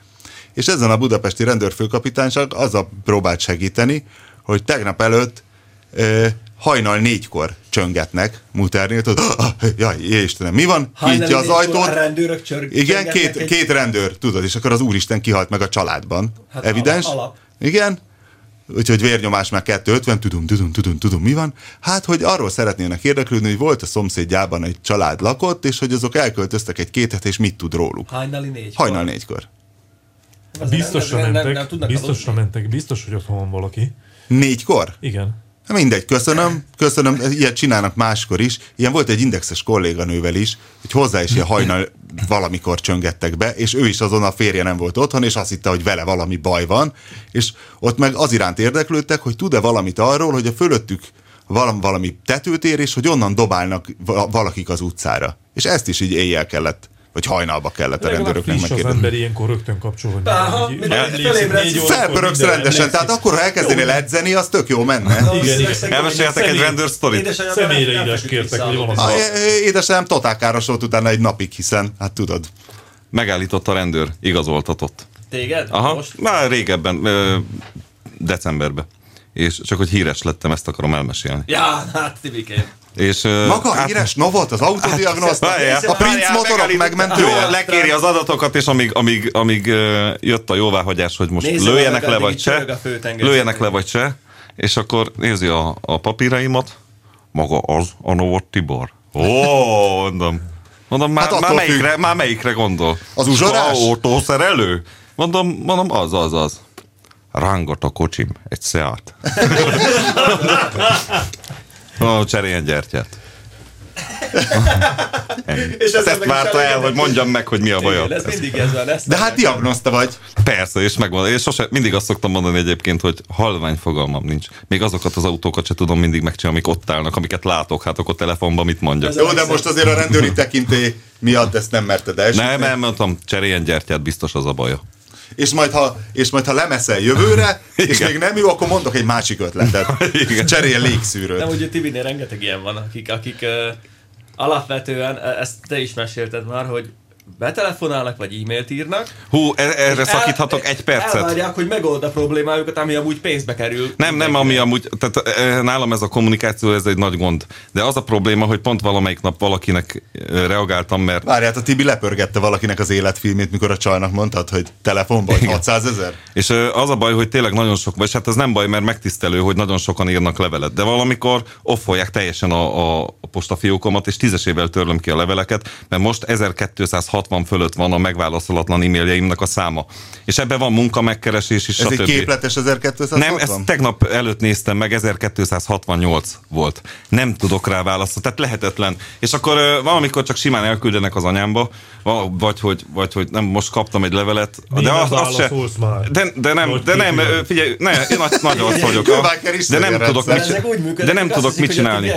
és ezen a budapesti rendőrfőkapitányság azzal próbált segíteni, hogy tegnap előtt hajnal négykor csöngetnek Muternnél, tudod, ah, jaj, Istenem, mi van? Kinyitja az ajtót, A rendőrök csörg, igen, két, egy- két rendőr, tudod, és akkor az úristen kihalt meg a családban. Hát Evidens? alap- alap. Igen. Úgyhogy vérnyomás már 250, tudom, tudom, tudom, tudom, mi van. Hát, hogy arról szeretnének érdeklődni, hogy volt a szomszédjában egy család lakott, és hogy azok elköltöztek egy két és mit tud róluk. Hajnali négy. Hajnal négykor. Biztosra mentek, biztosra mentek, biztos, hogy otthon van valaki. Négykor? Igen. Mindegy, köszönöm, köszönöm, ilyet csinálnak máskor is. Ilyen volt egy indexes kolléganővel is, hogy hozzá is ilyen hajnal valamikor csöngettek be, és ő is azon a férje nem volt otthon, és azt hitte, hogy vele valami baj van, és ott meg az iránt érdeklődtek, hogy tud-e valamit arról, hogy a fölöttük valami, valami tetőt ér, és hogy onnan dobálnak va- valakik az utcára. És ezt is így éjjel kellett, vagy hajnalba kellett a rendőröknek friss az megkérdezni. ember ilyenkor rögtön kapcsol, hogy Aha, így- mint emlékszik, felébredsz, négy órakor Felpörögsz rendesen, tehát akkor, ha elkezdenél edzeni, az tök jó menne. Igen, igen. Elmeséltek egy rendőr sztorit? Személyre írás kértek, hogy valami. Édesem totál káros volt utána egy napig, hiszen, hát tudod. Megállított a rendőr, igazoltatott. Téged? Aha, Most? már régebben, ö, decemberben. És csak hogy híres lettem, ezt akarom elmesélni. Ja, hát Tibikém. És, Maga hát, híres Novot, az autodiagnoszta, a princ várjál, motorok megmentője. Jó, lekéri az adatokat, és amíg, amíg, amíg jött a jóváhagyás, hogy most Nézze lőjenek le, vagy se, a lőjenek le, vagy se, és akkor nézi a, a papíraimat, maga az a Novot Tibor. Ó, mondom. Mondom, már, Hát már, melyikre, függ. már melyikre gondol? Az uzsorás? Autószerelő? Mondom, mondom, az, az, az. Rángat a kocsim, egy Seat. Ó, cseréljen gyertyát. És Ezt, ezzel ezt várta el, hogy mondjam meg, hogy mi a baja. Igen, ez mindig ez van. Ezt De hát diagnoszta vagy. Persze, és megmondom. És sose, mindig azt szoktam mondani egyébként, hogy halvány fogalmam nincs. Még azokat az autókat se tudom mindig megcsinálni, amik ott állnak, amiket látok, hát akkor telefonban mit mondjak. Ez Jó, de most azért a rendőri tekintély miatt ezt nem merted el. Nem, nem, mondtam, cseréljen gyertyát, biztos az a baja. És majd, ha, és majd, ha lemeszel jövőre, és még nem jó, akkor mondok egy másik ötletet. Igen. Cserél légszűrőt. Nem, ugye Tibinél rengeteg ilyen van, akik, akik uh, alapvetően, uh, ezt te is mesélted már, hogy betelefonálnak, vagy e-mailt írnak. Hú, e- erre El- szakíthatok egy percet. Elvárják, hogy megold a problémájukat, ami amúgy pénzbe kerül. Nem, nem, ami amúgy, tehát eh, nálam ez a kommunikáció, ez egy nagy gond. De az a probléma, hogy pont valamelyik nap valakinek eh, reagáltam, mert Várját, a Tibi lepörgette valakinek az életfilmét, mikor a csajnak mondtad, hogy telefonban, hogy 600 ezer? És ö, az a baj, hogy tényleg nagyon sok, vagy hát ez nem baj, mert megtisztelő, hogy nagyon sokan írnak levelet, de valamikor offolják teljesen a, a, a postafiókomat, és tízesével törlöm ki a leveleket, mert most 1260 fölött van a megválaszolatlan e-mailjeimnek a száma. És ebben van munka megkeresés is, Ez stb. egy képletes 1260? Nem, ezt tegnap előtt néztem meg, 1268 volt. Nem tudok rá válaszolni, tehát lehetetlen. És akkor valamikor csak simán elküldenek az anyámba, va- vagy hogy, vagy hogy nem, most kaptam egy levelet. Mi de nem az, az se, már? de, de nem, de nem, figyelj, ne, én nagy, nagy arc vagyok. De nem tudok De mit, de nem tudok mit csinálni.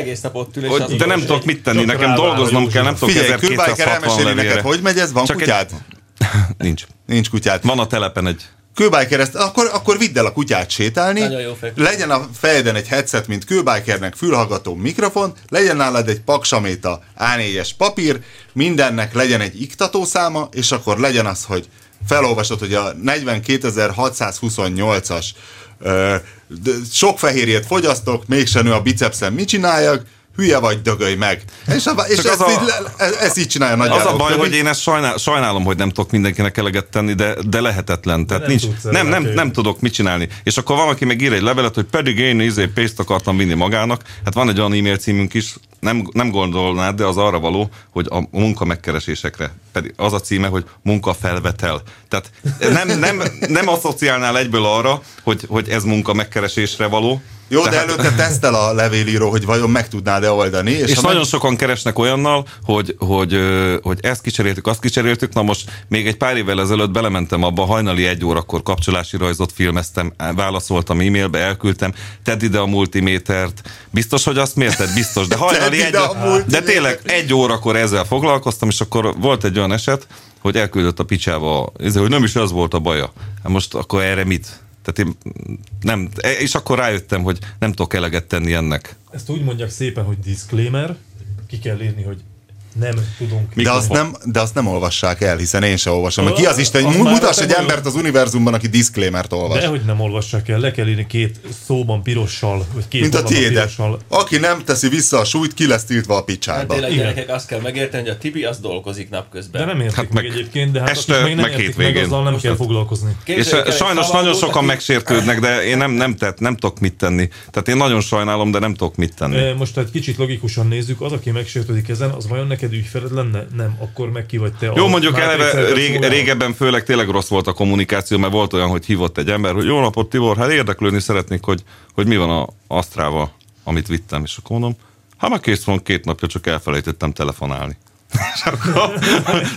De nem tudok mit tenni, nekem dolgoznom kell, nem tudok Figyelj, Kőbájker 1260 elmeséli neked, levélre. hogy megy ez? Van Csak egy- kutyád? Nincs. Nincs kutyád. Van a telepen egy Kőbájker ezt, akkor, akkor vidd el a kutyát sétálni, legyen a fejeden egy headset, mint Kőbájkernek fülhallgató mikrofon, legyen nálad egy paksaméta A4-es papír, mindennek legyen egy iktatószáma, és akkor legyen az, hogy felolvasod, hogy a 42.628-as ö, d- sok fehérjét fogyasztok, mégsem nő a bicepszem, mit csináljak? Hülye vagy, dögölj meg. És, a, és ezt, az a- így, ezt így csinálja Az nagyjából. a baj, hogy én ezt sajnál, sajnálom, hogy nem tudok mindenkinek eleget tenni, de, de lehetetlen. Tehát nem nincs, nem, nem, nem tudok mit csinálni. És akkor valaki meg ír egy levelet, hogy pedig én izé pénzt akartam vinni magának. Hát van egy olyan e-mail címünk is, nem, nem gondolnád, de az arra való, hogy a munka megkeresésekre. Pedig az a címe, hogy munkafelvetel. Tehát nem, nem, nem asszociálnál egyből arra, hogy, hogy ez munka megkeresésre való. Jó, de Tehát- előtte tesztel a levélíró, hogy vajon meg tudnád-e oldani. És, És ha nagyon meg... sokan keresnek olyannal, hogy, hogy, hogy ezt kicseréltük, azt kicseréltük. Na most még egy pár évvel ezelőtt belementem abba, hajnali egy órakor kapcsolási rajzot filmeztem, válaszoltam e-mailbe, elküldtem, tedd ide a multimétert. Biztos, hogy azt mérted? Biztos. De hajnali Zoli, egy, ide a múlt de tényleg egy órakor ezzel foglalkoztam, és akkor volt egy olyan eset, hogy elküldött a picsába, ez, hogy nem is az volt a baja. Hát most akkor erre mit? Tehát én nem, és akkor rájöttem, hogy nem tudok eleget tenni ennek. Ezt úgy mondják szépen, hogy disclaimer, ki kell írni, hogy nem tudunk. De azt, nem, de azt nem olvassák el, hiszen én sem olvasom. Ö, ki az Isten, hogy mutass egy embert az univerzumban, aki disclaimert olvas. Dehogy nem olvassák el, le kell írni két szóban pirossal, vagy két Mint a tiédet. pirossal. Aki nem teszi vissza a súlyt, ki lesz tiltva a Hát picsába. tényleg Igen. gyerekek, azt kell megérteni, hogy a Tibi az dolgozik napközben. De nem értik Hát hát meg, meg egyébként, de hát este, akik még nem meg értik meg, azzal nem Most kell hát- foglalkozni. És sajnos nagyon sokan megsértődnek, de én nem, nem, tett, nem tudok mit tenni. Tehát én nagyon sajnálom, de nem tudok mit tenni. Most egy kicsit logikusan nézzük, az, aki megsértődik ezen, az vajon neked ügyfeled lenne? Nem, akkor meg ki vagy te. Jó, mondjuk eleve rég, régebben főleg tényleg rossz volt a kommunikáció, mert volt olyan, hogy hívott egy ember, hogy jó napot Tibor, hát érdeklődni szeretnék, hogy, hogy mi van a Asztrával, amit vittem, és akkor mondom, hát már kész van két napja, csak elfelejtettem telefonálni. És akkor,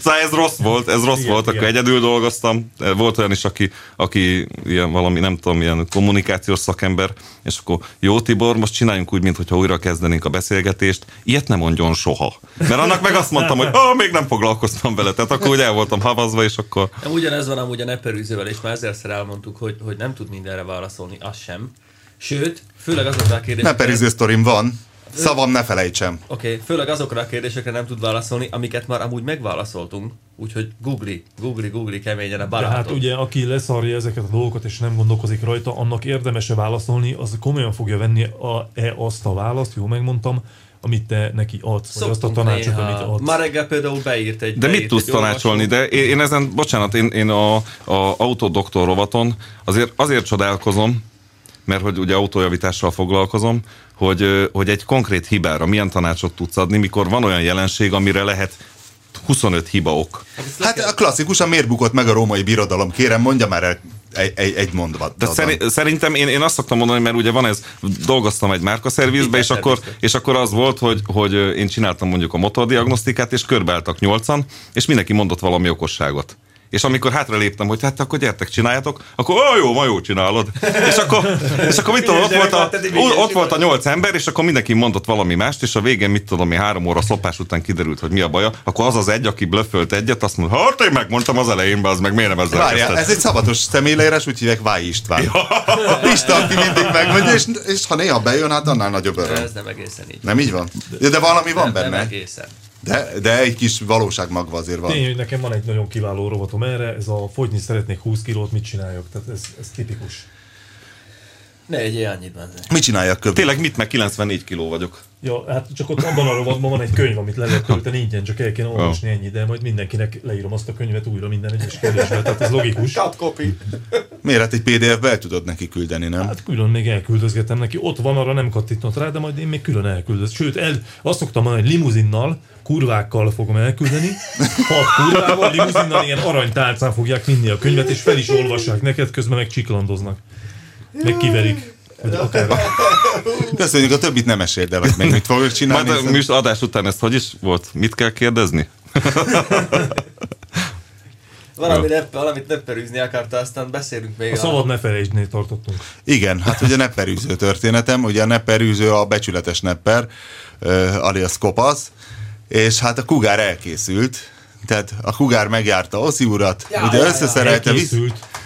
szóval ez rossz volt, ez rossz Igen, volt, akkor igen. egyedül dolgoztam. Volt olyan is, aki, aki ilyen valami, nem tudom, ilyen kommunikációs szakember, és akkor jó Tibor, most csináljunk úgy, mintha újra kezdenénk a beszélgetést, ilyet nem mondjon soha. Mert annak meg azt mondtam, hogy ah, még nem foglalkoztam vele, tehát akkor úgy el voltam havazva, és akkor Nem, ugyanez van amúgy a neperűzővel, és már ezerszer elmondtuk, hogy, hogy nem tud mindenre válaszolni, az sem. Sőt, főleg azokra a kérdésekre... Ne periző sztorim van. Szavam ne felejtsem. Oké, okay, főleg azokra a kérdésekre nem tud válaszolni, amiket már amúgy megválaszoltunk. Úgyhogy googli, googli, googli keményen a De barátot. hát ugye, aki leszarja ezeket a dolgokat és nem gondolkozik rajta, annak érdemese válaszolni, az komolyan fogja venni a, e azt a választ, jó megmondtam, amit te neki adsz, vagy azt a Szoktunk tanácsot, néha. amit adsz. Ma reggel például beírt egy... De mit tudsz tanácsolni? De én, én ezen, bocsánat, én, én a, a autodoktor rovaton azért, azért csodálkozom, mert hogy ugye autójavítással foglalkozom, hogy, hogy egy konkrét hibára milyen tanácsot tudsz adni, mikor van olyan jelenség, amire lehet 25 hiba ok. Hát a klasszikusan miért bukott meg a római birodalom? Kérem, mondja már el egy, egy, egy mondat. De szeri, szerintem én, én azt szoktam mondani, mert ugye van ez, dolgoztam egy márkaszervizbe, és akkor, és akkor az volt, hogy, hogy én csináltam mondjuk a motordiagnosztikát, és körbeálltak nyolcan, és mindenki mondott valami okosságot. És amikor hátra léptem, hogy hát akkor gyertek, csináljátok, akkor ó, jó, ma jó csinálod. És akkor, és akkor mit tudom, ott volt, a, ott volt a nyolc ember, és akkor mindenki mondott valami mást, és a végén mit tudom, én három óra szopás után kiderült, hogy mi a baja, akkor az az egy, aki blöffölt egyet, azt mondta, hát én megmondtam az elején, be az meg miért nem ezzel Várjál, ez egy szabatos személyleírás, úgy hívják Váj István. Pista, aki mindig megmondja, és, és ha néha bejön, hát annál nagyobb De öröm. ez nem egészen így. Nem így van? De, de valami van nem, Nem benne. egészen. De, de egy kis valóságmagva azért van. Tény, hogy nekem van egy nagyon kiváló rovatom erre, ez a fogyni szeretnék 20 kilót, mit csináljak? Tehát ez, ez tipikus. Ne egy annyit benze. Mit csináljak köbbi? Tényleg mit, meg 94 kiló vagyok. Ja, hát csak ott abban a rovatban van egy könyv, amit le lehet tölteni ingyen, csak el kéne olvasni ennyi, de majd mindenkinek leírom azt a könyvet újra minden egyes kérdésre, tehát ez logikus. Cut copy. Miért? Hát egy PDF-be el tudod neki küldeni, nem? Hát külön még elküldözgetem neki, ott van, arra nem kattintott rá, de majd én még külön elküldöz. Sőt, el, azt szoktam mondani, hogy limuzinnal, kurvákkal fogom elküldeni, hat kurvával, limuzinnal ilyen aranytálcán fogják vinni a könyvet, és fel is olvassák neked, közben meg csiklandoznak. Meg kiverik. Köszönjük, a többit nem meséld el, még mit fogok csinálni. Majd a műsor adás után ezt hogy is volt? Mit kell kérdezni? Valami ne, valamit ne perűzni akarta, aztán beszélünk még A szabad ne tartottunk. Igen, hát ugye nepperűző történetem, ugye a nepperűző a becsületes nepper, uh, alias kopasz, és hát a kugár elkészült, tehát a kugár megjárta Oszi urat, Ja, ugye ja, ja. összeszerelte, visz...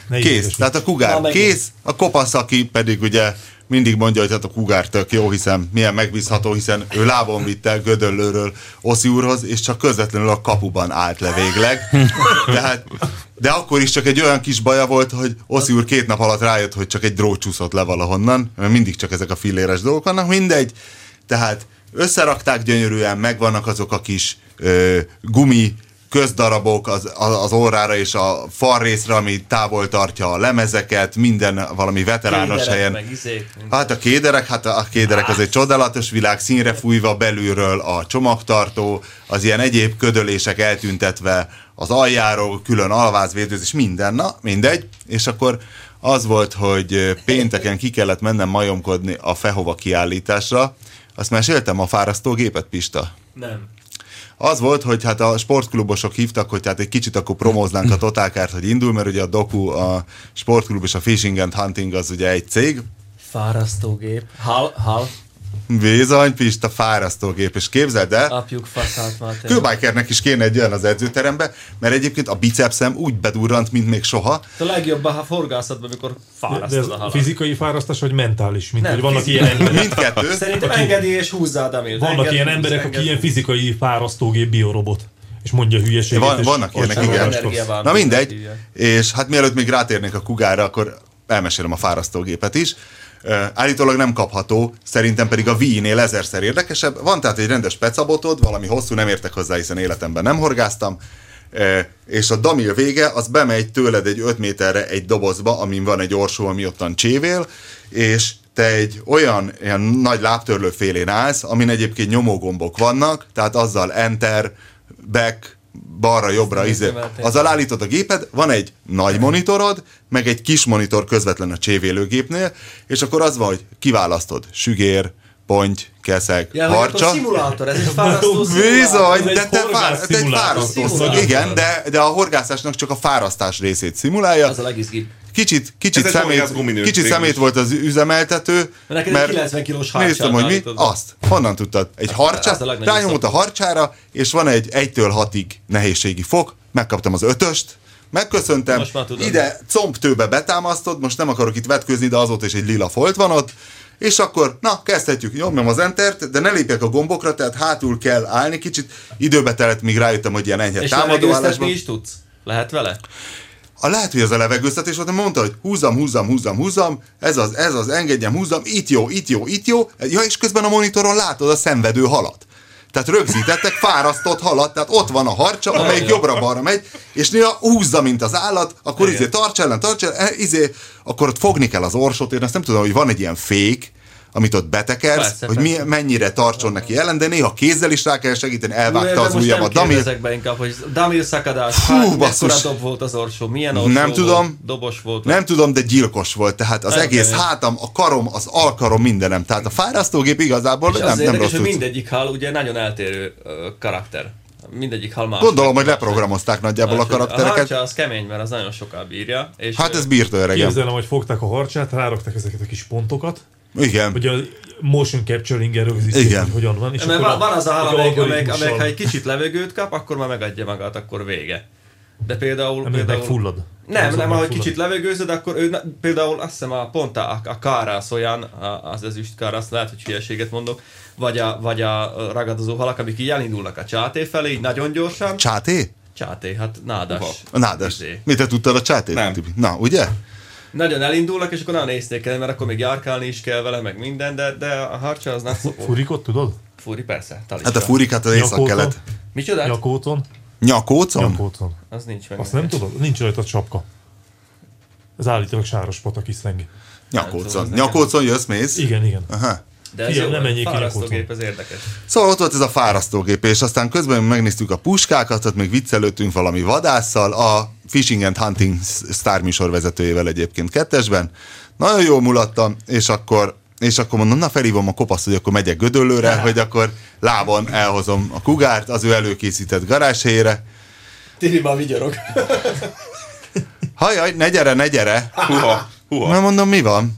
Ne kész, tehát a Na, kugár megint. kész, a kopasz, aki pedig ugye mindig mondja, hogy hát a kugár tök jó, hiszen milyen megbízható, hiszen ő lábon vitte el Gödöllőről Oszi úrhoz, és csak közvetlenül a kapuban állt le végleg. Tehát, de akkor is csak egy olyan kis baja volt, hogy Oszi úr két nap alatt rájött, hogy csak egy drót csúszott le valahonnan, mert mindig csak ezek a filléres dolgok vannak, mindegy. Tehát összerakták gyönyörűen, megvannak azok a kis ö, gumi közdarabok az, az órára és a falrészre, ami távol tartja a lemezeket, minden valami veterános Kéderek, helyen. Meg izék, Hát a kéderek, hát a kéderek az egy csodálatos világ, színre fújva belülről a csomagtartó, az ilyen egyéb ködölések eltüntetve az aljáról, külön alvázvédőzés, minden, na mindegy. És akkor az volt, hogy pénteken ki kellett mennem majomkodni a Fehova kiállításra. Azt meséltem a fárasztó gépet, Pista? Nem. Az volt, hogy hát a sportklubosok hívtak, hogy hát egy kicsit akkor promóznánk a Totálkárt, hogy indul, mert ugye a doku, a sportklub és a Fishing and Hunting az ugye egy cég, Fárasztógép. Hal, hal. Bizony, Pista, fárasztógép, és képzeld el, Apjuk faszát már tényleg. kőbájkernek is kéne egy olyan az edzőterembe, mert egyébként a bicepszem úgy bedurrant, mint még soha. A legjobb a forgászatban, amikor De ez fárasztod a halat. fizikai fárasztás, vagy mentális? Mint Nem, hogy vannak fizikai. ilyen emberek, Mindkettő. Szerintem engedi és húzzá a Damilt. vannak Engedi, ilyen emberek, akik engedi. ilyen fizikai fárasztógép biorobot, és mondja hülyeséget. Van- vannak ilyenek, igen. Na mindegy, és hát mielőtt még rátérnék a kugára, akkor elmesélem a fárasztógépet is. Állítólag nem kapható, szerintem pedig a Wii-nél ezerszer érdekesebb. Van tehát egy rendes pecabotod, valami hosszú, nem értek hozzá, hiszen életemben nem horgáztam, és a damil vége, az bemegy tőled egy 5 méterre egy dobozba, amin van egy orsó, ami ottan csévél, és te egy olyan ilyen nagy lábtörlő félén állsz, amin egyébként nyomógombok vannak, tehát azzal enter, back, balra, jobbra, Ezt izé. Azzal állítod a géped, van egy nagy monitorod, meg egy kis monitor közvetlen a csévélőgépnél, és akkor az van, hogy kiválasztod sügér, ponty, keszeg, Ja, harcsa. akkor szimulátor, ez egy fárasztó. Bizony, Ez de te, fár, te egy fárasztó. Szimulátor. Igen, de, de a horgászásnak csak a fárasztás részét szimulálja. Az a legizgibb. Kicsit, kicsit, Ez szemét, kicsit szemét volt az üzemeltető. Neked egy 90 kilós harcsát Néztem, hogy mi? Azt. Honnan tudtad? Egy harcsát, a legnagyobb rányomott a harcsára, és van egy 1-től 6-ig nehézségi fok, megkaptam az ötöst, megköszöntem, Most már tudod. ide combtőbe betámasztod, most nem akarok itt vetkőzni, de azóta is egy lila folt van ott, és akkor, na, kezdhetjük, nyomjam az entert, de ne lépjek a gombokra, tehát hátul kell állni, kicsit időbe telett, míg rájöttem, hogy ilyen enyhe És támadó levegőztetni állásban. is tudsz? Lehet vele? A lehet, hogy ez a levegőztetés volt, mondta, hogy húzzam, húzzam, húzzam, húzzam, ez az, ez az, engedjem, húzzam, itt jó, itt jó, itt jó. Ja, és közben a monitoron látod a szenvedő halat. Tehát rögzítettek fárasztott halat, tehát ott van a harcsa, amelyik jobbra-balra megy, és néha húzza, mint az állat, akkor Igen. izé tarts ellen, tarts ellen, eh, izé, akkor ott fogni kell az orsót, én azt nem tudom, hogy van egy ilyen fék, amit ott betekersz, Persze, hogy mi, mennyire tartson neki ellen, de néha kézzel is rá kell segíteni, elvágta az ujjam a nem damil. kérdezek be inkább, hogy Damil szakadás, hát, basszus. dob volt az orsó, milyen orsó Nem tudom. volt, dobos volt. Nem tudom, de gyilkos volt, tehát az Nem egész kemény. hátam, a karom, az alkarom, mindenem. Tehát a fárasztógép igazából És nem, az nem érdekes, rossz hogy mindegyik hal ugye nagyon eltérő ö, karakter. Mindegyik hal más. Gondolom, hogy leprogramozták nagyjából a Úgyhogy A karaktereket. harcsa az kemény, mert az nagyon soká bírja. És Hát ez bírta öregem. Képzelem, hogy fogták a harcsát, rárakták ezeket a kis pontokat, Igen. hogy a motion capturing-el rögzítsék, Igen. hogy hogyan van. És Mert akkor van, van az egy amelyik, amelyik, amelyik, ha egy kicsit levegőt kap, akkor már megadja magát, akkor vége. De például... Nem, például megfullad. Nem, nem, ahogy kicsit levegőzöd, akkor ő na- például azt hiszem a, pont a, a kárász olyan, a- az ezüst kárász, lehet, hogy hülyeséget mondok, vagy a, vagy a ragadozó halak, amik így elindulnak a csáté felé, így nagyon gyorsan. Csáté? Csáté, hát nádas. A nádas. Izé. Mi te tudtad a csátét? Nem. Na, ugye? Nagyon elindulnak, és akkor nagyon észnék kell, mert akkor még járkálni is kell vele, meg minden, de, de a harcsa az nem szokó. Furikot, tudod? Furi, persze. Talisra. Hát a furikát az észak-kelet. Micsoda? Jakóton. Nyakócon? Jakóton. Az nincs meg. Azt nem tudod? Nincs rajta sapka. Ez állítólag sáros patak iszleng. Nyakócon. Nyakócon jössz, mész? Igen, igen. Aha. De ez Figyelj, jó, nem ki fárasztógép, ez érdekes. Szóval ott volt ez a fárasztógép, és aztán közben megnéztük a puskákat, ott még viccelődtünk valami vadásszal, a Fishing and Hunting Star műsor vezetőjével egyébként kettesben. Nagyon jól mulattam, és akkor és akkor mondom, na felhívom a kopaszt, hogy akkor megyek Gödöllőre, hogy akkor lábon elhozom a kugárt az ő előkészített garázshelyére. Tibi már vigyorog. Hajaj, ne gyere, ne gyere! Huha, huha. Na mondom, mi van?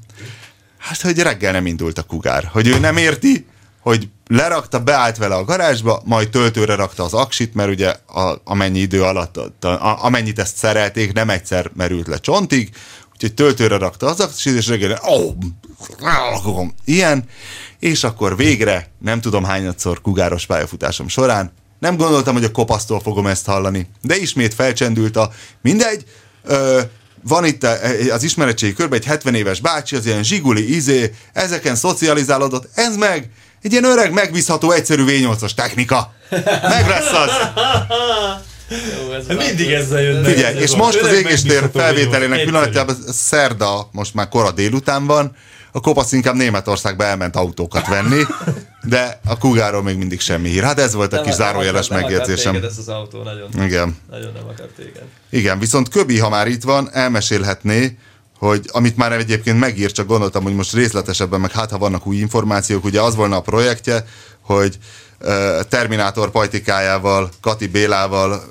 Hát, hogy reggel nem indult a kugár. Hogy ő nem érti, hogy lerakta, beállt vele a garázsba, majd töltőre rakta az aksit, mert ugye a, amennyi idő alatt, a, a, amennyit ezt szerelték, nem egyszer merült le csontig, úgyhogy töltőre rakta az aksit, és reggel, oh, ilyen, és akkor végre, nem tudom hányadszor kugáros pályafutásom során, nem gondoltam, hogy a kopasztól fogom ezt hallani, de ismét felcsendült a, mindegy, ö, van itt a- az ismeretségi körben egy 70 éves bácsi, az ilyen zsiguli izé, ezeken szocializálódott, ez meg egy ilyen öreg, megbízható, egyszerű V8-as technika. Meg lesz az. Jó, ez Mindig ezzel jönnek. Figyelj, Ez és most az égéstér felvételének pillanatjában szerda, most már kora délután van, a kopasz inkább Németországba elment autókat venni, de a kugáról még mindig semmi hír. Hát ez volt a Nem- kis nem zárójeles nem megjegyzésem. téged ez az autó, nagyon, Igen. nagyon nem akart téged. Igen, viszont Köbi, ha már itt van, elmesélhetné, hogy amit már egyébként megír, csak gondoltam, hogy most részletesebben, meg hát ha vannak új információk, ugye az volna a projektje, hogy Terminátor pajtikájával, Kati Bélával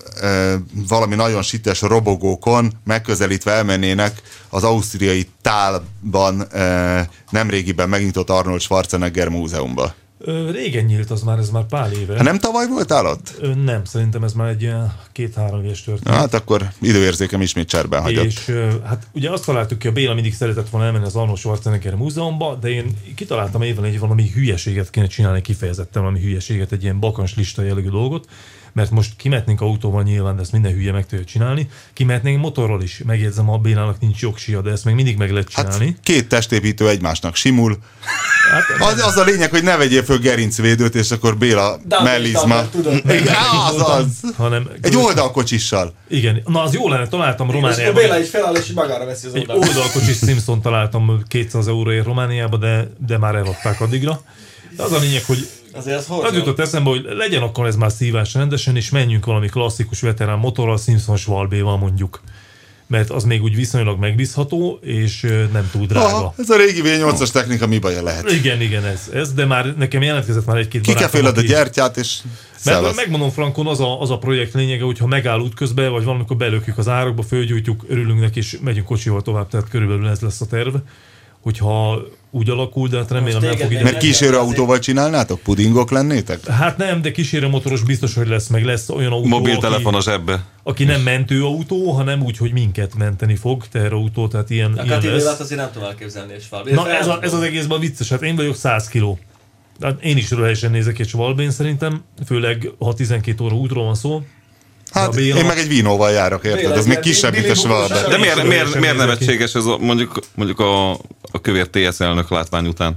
valami nagyon sites robogókon megközelítve elmennének az ausztriai tálban nemrégiben megnyitott Arnold Schwarzenegger múzeumba. Ö, Régen nyílt az már, ez már pár éve. Hát nem tavaly voltál ott? Ö, Nem, szerintem ez már egy ilyen két-három éves történet. Hát akkor időérzékem ismét cserben hagyott. És ö, hát ugye azt találtuk ki, a Béla mindig szeretett volna elmenni az Arnold Schwarzenegger múzeumba, de én kitaláltam évvel egy valami hülyeséget kéne csinálni, kifejezetten valami hülyeséget, egy ilyen bakans lista jellegű dolgot, mert most kimetnénk autóval nyilván, de ezt minden hülye meg tudja csinálni, kimetnénk motorral is, megjegyzem, a Bélának nincs jogsia, de ezt még mindig meg lehet Hát csinálni. két testépítő egymásnak simul. Hát, Az, az a lényeg, hogy ne vegyél föl gerincvédőt, és akkor Béla mellizma. Tudod. Igen, az, az. hanem Egy oldalkocsissal. Igen, na az jó lenne, találtam Romániában. Béla is feláll, és magára veszi az Egy oldalt. oldalkocsis Simpson találtam 200 euróért Romániába, de, de már eladták addigra. De az a lényeg, hogy Azért az az jutott eszembe, hogy legyen akkor ez már szívás rendesen, és menjünk valami klasszikus veterán motorral, Simpson Schwalbéval mondjuk. Mert az még úgy viszonylag megbízható, és nem túl drága. Aha, ez a régi V8-as technika mi baja lehet? Igen, igen, ez, ez, de már nekem jelentkezett már egy-két Ki kell barátom, féled a gyertyát, és Mert szevasz. megmondom Frankon, az a, az a projekt lényege, hogy ha megáll útközben, vagy valamikor belökjük az árokba, fölgyújtjuk, örülünk neki, és megyünk kocsival tovább, tehát körülbelül ez lesz a terv. Hogyha úgy alakul, de hát remélem nem fog ide. Mert kísérő autóval csinálnátok? Pudingok lennétek? Hát nem, de kísérő motoros biztos, hogy lesz, meg lesz olyan autó, Mobiltelefon aki, zsebbe. aki nem mentőautó, hanem úgy, hogy minket menteni fog, teherautó, tehát ilyen, A ilyen lesz. azért nem tudom elképzelni, és Fáb. Na ez, a, ez az egészben vicces, hát én vagyok 100 kiló. Hát én is röhelyesen nézek egy Schwalbén szerintem, főleg ha 12 óra útról van szó. Hát én meg egy vínóval járok, érted? Béla, Ez még kisebb, mint a Schwalbe. De miért, miért, miért nevetséges ez a, mondjuk, mondjuk a, a kövér TS elnök látvány után?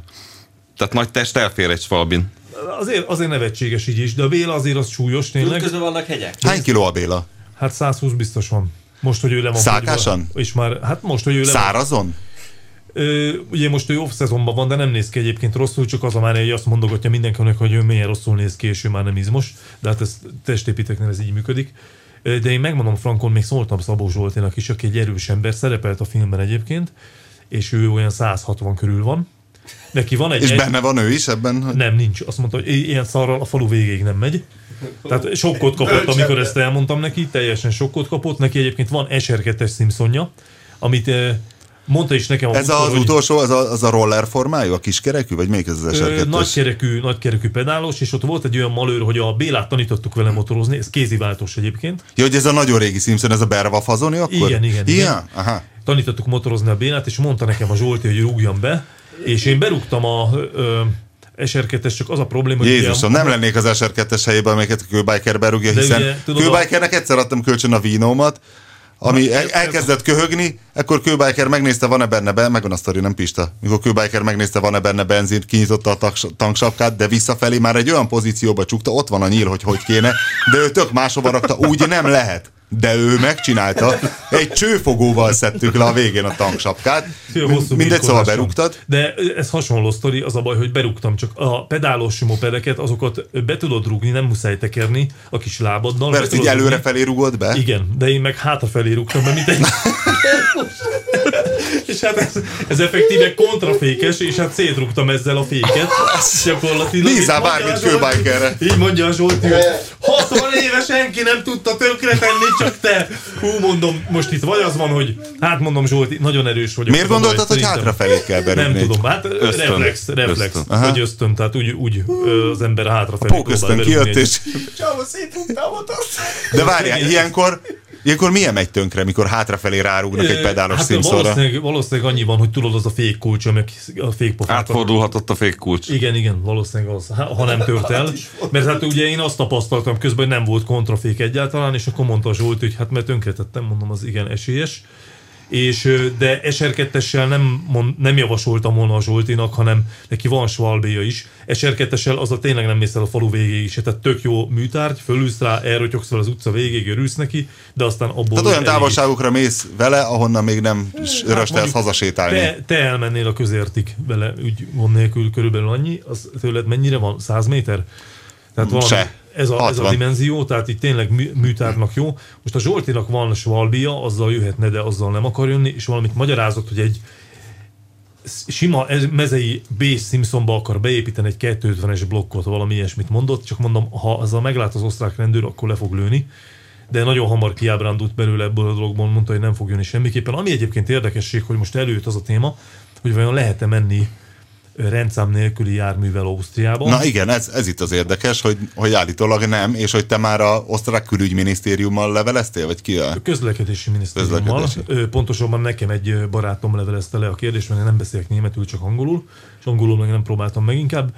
Tehát nagy test elfér egy Schwalbin. Azért, azért nevetséges így is, de a Béla azért az súlyos tényleg. Közben vannak hegyek. Hány kiló a Béla? Hát 120 biztos van. Most, hogy ő le van Szákásan? És már, hát most, hogy ő le van. Ö, ugye most ő off-szezonban van, de nem néz ki egyébként rosszul, csak az a már, hogy azt mondogatja mindenkinek, hogy ő milyen rosszul néz ki, és ő már nem izmos. De hát ez testépíteknél ez így működik. De én megmondom Frankon, még szóltam Szabó Zsolténak is, aki egy erős ember, szerepelt a filmben egyébként, és ő olyan 160 körül van. Neki van egy... És egy... benne van ő is ebben? hogy- Nem, nincs. Azt mondta, hogy ilyen szarral a falu végéig nem megy. Tehát sokkot kapott, amikor ezt elmondtam neki, teljesen sokkot kapott. Neki egyébként van SR2-es Simpsonja, amit eh, mondta is nekem a Ez az hogy, utolsó, az a, az a roller formájú, a kiskerekű, vagy melyik ez az eserkettős? nagykerekű, nagykerekű pedálos, és ott volt egy olyan malőr, hogy a Bélát tanítottuk vele motorozni, ez kéziváltós egyébként. Ja, hogy ez a nagyon régi Simpson, ez a Berva fazoni akkor? Igen, igen, igen. Ilyen? Aha. Tanítottuk motorozni a Bélát, és mondta nekem a Zsolti, hogy rúgjam be, és én berúgtam a ö, SR2-es, csak az a probléma, hogy Jézusom, nem lennék az SR2-es helyében, amiket a kőbiker berúgja, hiszen ugye, tudod, kőbikernek egyszer adtam kölcsön a vínómat, ami el- elkezdett köhögni, akkor kőbiker megnézte, van-e benne be, megvan a sztori, nem Pista. Mikor kőbiker megnézte, van-e benne benzin, kinyitotta a tanksapkát, de visszafelé már egy olyan pozícióba csukta, ott van a nyíl, hogy hogy kéne, de ő tök máshova rakta, úgy nem lehet. De ő megcsinálta. Egy csőfogóval szedtük le a végén a tanksapkát. Mindegy, szóval berúgtad. De ez hasonló sztori, az a baj, hogy berúgtam, csak a pedálos mopedeket, azokat be tudod rúgni, nem muszáj tekerni a kis lábaddal. Mert így tudod rúgni. előre felé rugod be. Igen, de én meg hátrafelé rúgtam be, mint egy... és hát ez, ez effektíve kontrafékes, és hát szétrúgtam ezzel a féket. Gyakorlatilag. Mondja bármit kőbikerre. Így mondja a Zsolti, hogy 60 éve senki nem tudta tönkretenni, csak te. Hú, mondom, most itt vagy az van, hogy hát mondom Zsolti, nagyon erős vagyok. Miért a gondoltad, hogy hátrafelé kell berúgni? Nem tudom, hát Ösztön. reflex, reflex, Ösztön. Aha. vagy ösztön, tehát úgy, úgy az ember hátrafelé Póköztön berúgni kijött, egy- és... Csávó szétrúgta a motort. De várjál, ilyenkor, ilyenkor milyen megy tönkre, mikor hátrafelé rárúgnak egy pedálos hát Simpsonra? valószínűleg, valószínűleg annyi van, hogy tudod, az a fékkulcs, meg a fékpofát. Átfordulhatott a fékkulcs. Igen, igen, valószínűleg az, ha ha nem tört el. Mert hát ugye én azt tapasztaltam közben, hogy nem volt kontrafék egyáltalán, és akkor mondta a Zsolt, hogy hát mert tönkretettem, mondom, az igen esélyes. És, de SR2-essel nem, mond, nem javasoltam volna a Zsoltinak, hanem neki van svalbéja is. SR2-essel az a tényleg nem mész el a falu végéig is, tehát tök jó műtárgy, fölülsz rá, elrotyogsz fel az utca végéig, örülsz neki, de aztán abból... Tehát olyan elég- távolságokra mész vele, ahonnan még nem röstelsz Hát mondjuk hazasétálni. Te, te elmennél a közértig vele, úgy gond nélkül körülbelül annyi, az tőled mennyire van? 100 méter? Tehát valami, Se. Ez a, ez a 60. dimenzió, tehát itt tényleg mű, műtárnak jó. Most a Zsoltinak van svalbia, azzal jöhetne, de azzal nem akar jönni, és valamit magyarázott, hogy egy sima ez- mezei B Simpsonba akar beépíteni egy 250-es blokkot, valami ilyesmit mondott, csak mondom, ha azzal meglát az osztrák rendőr, akkor le fog lőni. De nagyon hamar kiábrándult belőle ebből a dologból, mondta, hogy nem fog jönni semmiképpen. Ami egyébként érdekesség, hogy most előtt az a téma, hogy vajon lehet-e menni rendszám nélküli járművel Ausztriába. Na igen, ez, ez itt az érdekes, hogy, hogy állítólag nem, és hogy te már a osztrák külügyminisztériummal leveleztél, vagy ki a... Közlekedési minisztériummal. Közlekedési. Pontosabban nekem egy barátom levelezte le a kérdést, mert én nem beszélek németül, csak angolul, és angolul meg nem próbáltam meg inkább.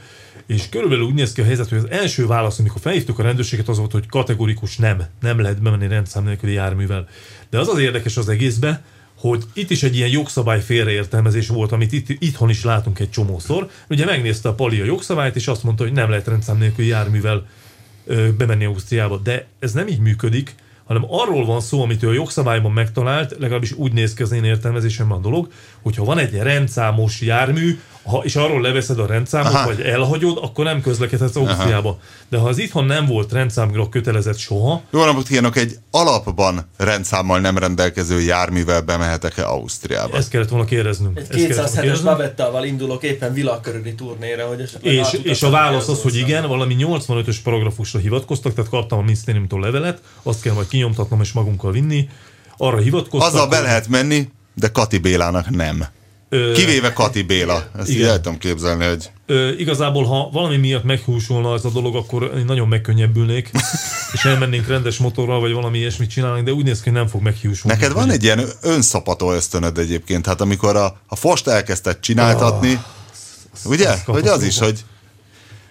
És körülbelül úgy néz ki a helyzet, hogy az első válasz, amikor felhívtuk a rendőrséget, az volt, hogy kategorikus nem, nem lehet bemenni rendszám nélküli járművel. De az az érdekes az egészbe, hogy itt is egy ilyen jogszabály félreértelmezés volt, amit itt, itthon is látunk egy csomószor. Ugye megnézte a Pali a jogszabályt, és azt mondta, hogy nem lehet rendszám nélküli járművel ö, bemenni Ausztriába. De ez nem így működik, hanem arról van szó, amit ő a jogszabályban megtalált, legalábbis úgy néz ki az én értelmezésemben a dolog, hogyha van egy rendszámos jármű, ha, és arról leveszed a rendszámot, Aha. vagy elhagyod, akkor nem közlekedhetsz Ausztriába. De ha az itthon nem volt rendszámra kötelezett soha, Jó napot kívánok, egy alapban rendszámmal nem rendelkező járművel bemehetek-e Ausztriába? ezt kellett volna kérdeznünk. Egy Ezt kellett volna 207-es kérdeznünk. bavettával indulok éppen világkörüli turnéra, hogy esetleg És, és a válasz az, hogy igen, valami 85-ös paragrafusra hivatkoztak, tehát kaptam a minisztériumtól levelet, azt kell majd kinyomtatnom és magunkkal vinni. Arra hivatkoztak. Azzal be lehet menni, de Kati Bélának nem. Kivéve Kati Béla. Ezt így igen. el tudom képzelni, hogy Ö, igazából, ha valami miatt meghúsulna ez a dolog, akkor én nagyon megkönnyebbülnék, és elmennénk rendes motorral, vagy valami ilyesmit csinálni, de úgy néz ki, hogy nem fog meghúsulni. Neked van egy ilyen önszapató ösztönöd egyébként, hát amikor a, a fost elkezdted csináltatni, ugye? az Hogy az is, hogy,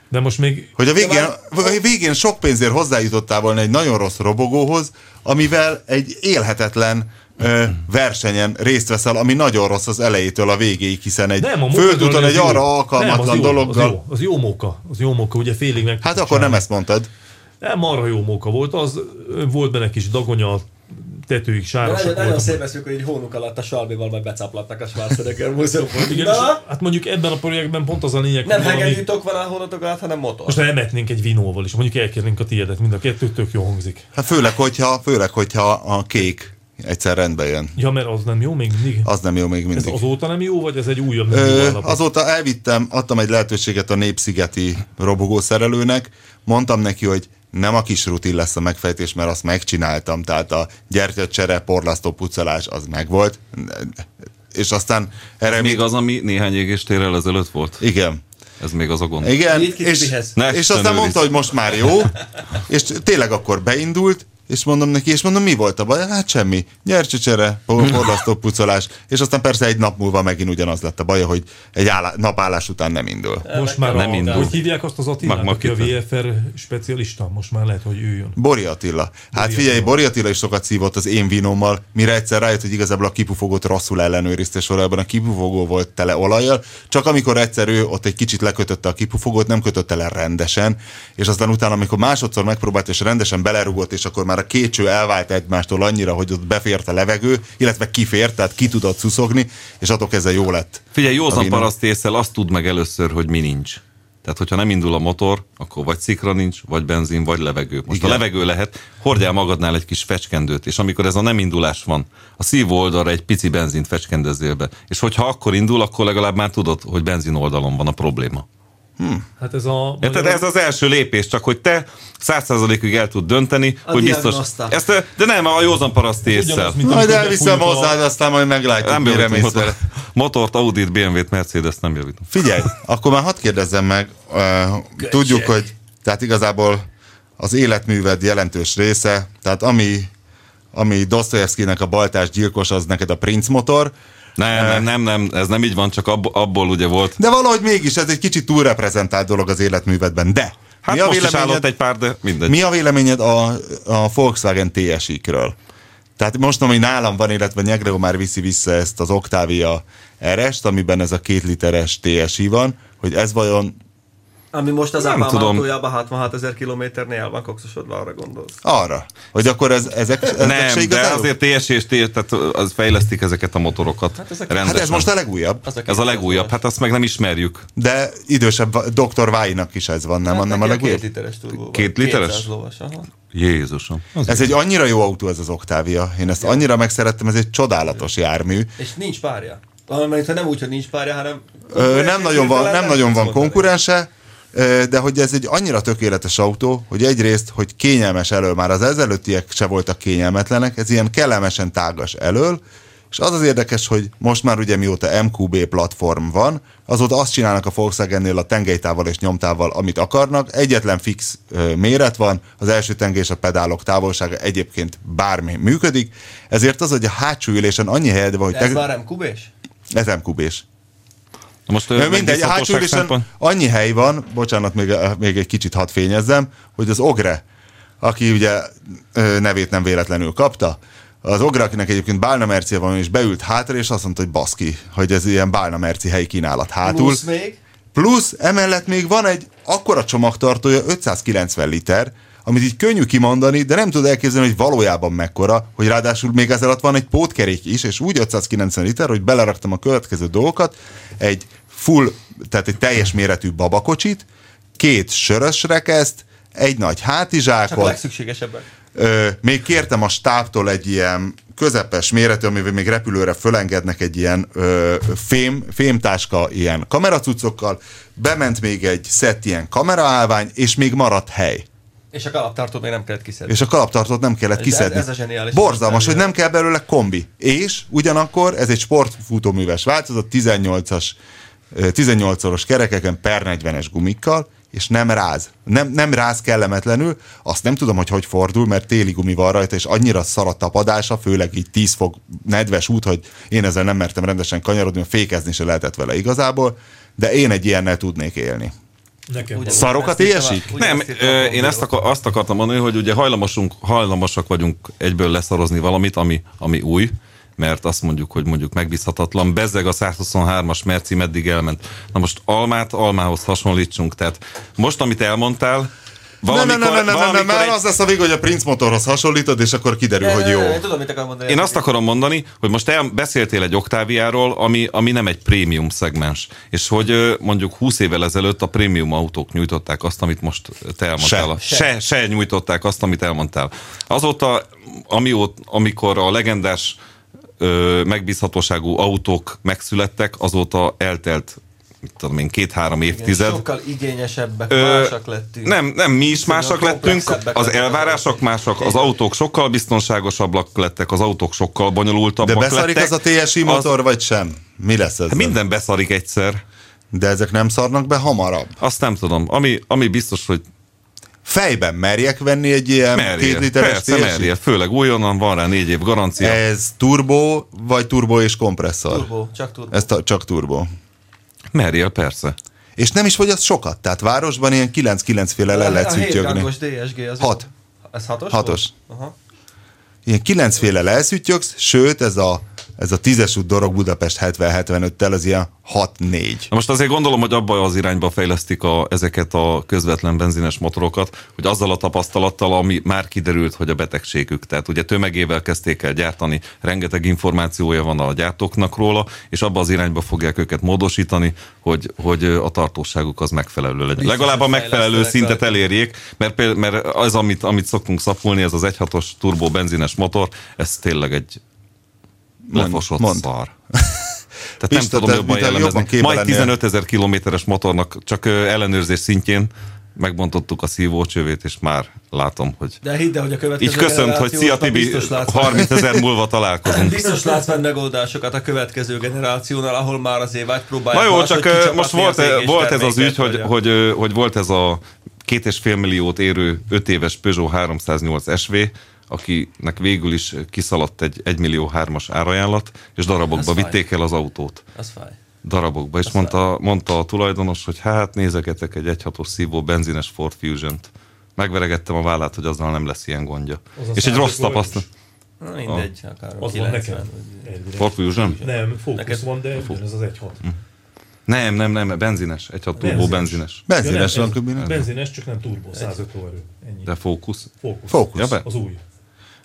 De most még hogy a végén, a végén sok pénzért hozzájutottál volna egy nagyon rossz robogóhoz, amivel egy élhetetlen ö, versenyen részt veszel, ami nagyon rossz az elejétől a végéig, hiszen egy nem, a földúton egy ez jó. arra nem, alkalmatlan az jó, dologgal. Az jó, az jó móka, az jó móka, ugye félig meg. Hát akkor nem ezt mondtad. Nem, marha jó móka volt, az volt benne kis dagonya, tetőig De sárosak nagyon, nagyon szép lesz, hogy egy hónuk alatt a Salbival majd becáplatnak a Schwarzenegger múzeumban. Igen, Na, és hát mondjuk ebben a projektben pont az a lényeg, nem hogy valami- hegedűtok van a hónatok alatt, hanem motor. most elmetnénk egy vinóval is, mondjuk elkérnénk a tiédet, mind a kettő tök jó hangzik. Hát főleg, hogyha, főleg, hogyha a kék egyszer rendbe jön. Ja, mert az nem jó még mindig? Az nem jó még Ez mindig. azóta nem jó, vagy ez egy újabb nem jó Ö, állapot? azóta elvittem, adtam egy lehetőséget a népszigeti robogószerelőnek, mondtam neki, hogy nem a kis rutin lesz a megfejtés, mert azt megcsináltam, tehát a gyertyacsere, porlasztó pucolás az megvolt, és aztán erre Még az, ami néhány égéstérrel ezelőtt volt? Igen. Ez még az a gond. Igen, és, és aztán mondta, hogy most már jó, és tényleg akkor beindult, és mondom neki, és mondom, mi volt a baj? Hát semmi. Gyertyacsere, porlasztó pucolás, és aztán persze egy nap múlva megint ugyanaz lett a baja, hogy egy állá, napállás után nem indul. Most már Nem a, indul. hogy hívják azt az Attilát, aki a. VFR specialista? Most már lehet, hogy ő jön. Bori Attila. Hát Bori figyelj. Bori Attila is sokat szívott az én vinommal, mire egyszer rájött, hogy igazából a kipufogót rosszul ellenőrizte sorában. A kipufogó volt tele olajjal, csak amikor egyszer ő ott egy kicsit lekötötte a kipufogót, nem kötötte le rendesen, és aztán utána, amikor másodszor megpróbált, és rendesen belerugott, és akkor már a két cső elvált egymástól annyira, hogy ott befért a levegő, illetve kifért, tehát ki tudott szuszogni, és attól kezdve jó lett. Figyelj, józan paraszt észsel azt tud meg először, hogy mi nincs. Tehát, hogyha nem indul a motor, akkor vagy szikra nincs, vagy benzin, vagy levegő. Most Igen. a levegő lehet, hordjál magadnál egy kis fecskendőt, és amikor ez a nem indulás van, a szívó oldalra egy pici benzint fecskendezzél be. És hogyha akkor indul, akkor legalább már tudod, hogy benzin oldalon van a probléma. Hát ez a... Érted? Ez az első lépés, csak hogy te száz százalékig el tud dönteni, A hogy biztos... Ezt, de nem, a józan paraszt mint Majd elviszem befújjuk a- hozzád, aztán majd meglátjuk, Nem mire mész motor, vele. motort, Audit, BMW-t, Mercedes nem javítom. Figyelj, akkor már hadd kérdezzem meg, uh, tudjuk, hogy tehát igazából az életműved jelentős része, tehát ami, ami Dostoyevskynek a baltás gyilkos, az neked a Prince motor, Nem, nem, nem, nem, ez nem így van, csak abból, abból ugye volt. de valahogy mégis ez egy kicsit túlreprezentált dolog az életművedben, de Hát mi, a most is állott véleményed, egy pár, de mindegy. mi a véleményed a, a Volkswagen TSI-kről? Tehát most, ami nálam van, illetve Nyegreo már viszi vissza ezt az Octavia RS-t, amiben ez a két literes TSI van, hogy ez vajon Ami most az Nem tudom. autójában 66 ezer kilométernél el van kokszosodva, arra gondolsz. arra, hogy akkor ez, ezek, ezek se Nem, de igazán? azért TS és TS, tehát az fejlesztik ezeket a motorokat Hát ezek- rendesen. Hát ez most a legújabb. Az ez a legújabb, hát azt meg nem ismerjük. De idősebb Dr. Vájnak is ez van, nem, Hát nem a legújabb? Két literes turbó. Két literes? 200 lovas, aha. Jézusom. Az Ez egy annyira jó autó ez az Octavia. Én ezt annyira megszerettem, ez egy csodálatos jármű. És nincs párja. Mert nem úgy, hogy nincs párja, hanem... Ö, nem nagyon van, nem nagyon van konkurense, de hogy ez egy annyira tökéletes autó, hogy egyrészt, hogy kényelmes elől, már az ezelőttiek se voltak kényelmetlenek, ez ilyen kellemesen tágas elől, és az az érdekes, hogy most már ugye mióta MQB platform van, azóta azt csinálnak a Volkswagennél a tengelytával és nyomtával, amit akarnak. Egyetlen fix méret van, az első tengely és a pedálok távolsága egyébként bármi működik, ezért az, hogy a hátsó ülésen annyi helyed van, hogy Ez te... már MQB-s? ez MQB-s. Most Ö, Mindegy, hátsó ülésen annyi hely van, bocsánat, még, még egy kicsit hadd fényezzem, hogy az Ogre, aki ugye nevét nem véletlenül kapta, az Ogre, akinek egyébként Bálna Mercia van, és beült hátra, és azt mondta, hogy baszki, hogy ez ilyen Bálna Merci helyi kínálat hátul. Plusz még? Plusz emellett még van egy akkora csomagtartója, 590 liter, amit így könnyű kimondani, de nem tud elképzelni, hogy valójában mekkora, hogy ráadásul még ezzel alatt van egy pótkerék is, és úgy 590 liter, hogy beleraktam a következő dolgokat, egy full, tehát egy teljes méretű babakocsit, két sörös rekeszt, egy nagy Csak a hátizsákot, legszükségesebbek. Ö, még kértem a stábtól egy ilyen közepes méretű, amivel még repülőre fölengednek egy ilyen ö, fém, fémtáska ilyen kameracucokkal, bement még egy szett ilyen kameraállvány, és még maradt hely. És a kalaptartót még nem kellett kiszedni. És a kalaptartót nem kellett Ez- kiszedni. ez a zseniális. Borzalmas, hogy nem kell belőle kombi. És ugyanakkor ez egy sportfutóműves változat, 18-as, ö, 18-szoros kerekeken per 40-es gumikkal, és nem ráz. Nem, nem ráz kellemetlenül. Azt nem tudom, hogy hogy fordul, mert téli gumi van rajta, és annyira szar a tapadása, főleg így 10 fok nedves út, hogy én ezzel nem mertem rendesen kanyarodni, fékezni se lehetett vele igazából, de én egy ilyennel tudnék élni. Nekem Ugyan- Szarokat a- éhesik? Nem, ö, én ezt akar, azt akartam mondani, hogy ugye hajlamosunk, hajlamosak vagyunk egyből leszarozni valamit, ami, ami új, mert azt mondjuk, hogy mondjuk megbízhatatlan. Bezzeg a 123-as Merci meddig elment. Na most almát almához hasonlítsunk. Tehát most, amit elmondtál, valamikor, nem, nem, nem, nem, nem, már egy- az lesz a vég, hogy a Prince motorhoz hasonlítod, és akkor kiderül, hogy jó. Én tudom, mit akar mondani. Én azt akarom mondani, hogy most el, beszéltél egy Octaviáról, ami, ami nem egy prémium szegmens, és hogy mondjuk 20 évvel ezelőtt a prémium autók nyújtották azt, amit most te elmondtál. Se. Se, se, se nyújtották azt, amit elmondtál. Azóta, amiót, amikor a legendás ö, megbízhatóságú autók megszülettek, azóta eltelt mit tudom én, két-három Igen, évtized. Sokkal igényesebbek, Ö, másak lettünk. Nem, nem, mi is másak lettünk, az elvárások másak, az autók sokkal biztonságosabbak lettek, az autók sokkal De bonyolultabbak beszarik lettek. ez a TSI motor, vagy sem? Mi lesz ez? Hát minden beszarik egyszer. De ezek nem szarnak be hamarabb. Azt nem tudom. Ami, ami biztos, hogy Fejben merjek venni egy ilyen két merje. literes Persze, merje. Főleg újonnan van rá négy év garancia. Ez turbo, vagy turbo és kompresszor? Turbo, csak turbo. Ez ta- csak turbo. Merjél, persze. És nem is fogyaszt sokat, tehát városban ilyen 9-9 féle le lehet a szüttyögni. hétrangos DSG az... Hat. Ez hatos? Hatos. volt? Aha. Ilyen 9 féle leszüttyögsz, sőt ez a, ez a tízes út Dorog Budapest 70-75-tel az ilyen 6-4. Na most azért gondolom, hogy abba az irányba fejlesztik a, ezeket a közvetlen benzines motorokat, hogy azzal a tapasztalattal, ami már kiderült, hogy a betegségük. Tehát ugye tömegével kezdték el gyártani, rengeteg információja van a gyártóknak róla, és abba az irányba fogják őket módosítani, hogy, hogy a tartóságuk az megfelelő legyen. Biztos, Legalább a megfelelő szintet elérjék, mert, például, mert az, amit, amit szoktunk szapulni, ez az 1.6-os turbo benzines motor, ez tényleg egy lefosott mondd. szar. Tehát nem Pista, tudom te jobban jellemezni. Majd lennél. 15 ezer kilométeres motornak csak ellenőrzés szintjén megbontottuk a szívócsövét, és már látom, hogy De hidd el, hogy a következő így köszönt, hogy szia Tibi, biztos látsz 30 ezer múlva találkozunk. Biztos látsz majd megoldásokat a következő generációnál, ahol már azért vagy próbálják Na jó, máshogy csak most volt, volt ez az ügy, hogy, hogy, hogy volt ez a két és fél milliót érő 5 éves Peugeot 308 SV, akinek végül is kiszaladt egy 1 millió 3-as árajánlat, és darabokba Ez fáj. vitték el az autót. Az fáj. darabokba, és mondta, mondta a tulajdonos, hogy hát nézegetek egy 1.6-os szívó benzines Ford Fusion-t. Megveregettem a vállát, hogy azzal nem lesz ilyen gondja. Az a és egy rossz tapasztalat. Na mindegy, akár Az van nekem. Ford Fusion? Nem, Neked- van, de ugyanez az 1.6. Nem, nem, nem, benzines. Egy 6 turbo benzines. Benzines Ja, van nem. Benzines, csak nem turbo, 105 lóerő. Ennyi. De fókusz. Fókusz. Fókusz. Ja, be? Az új.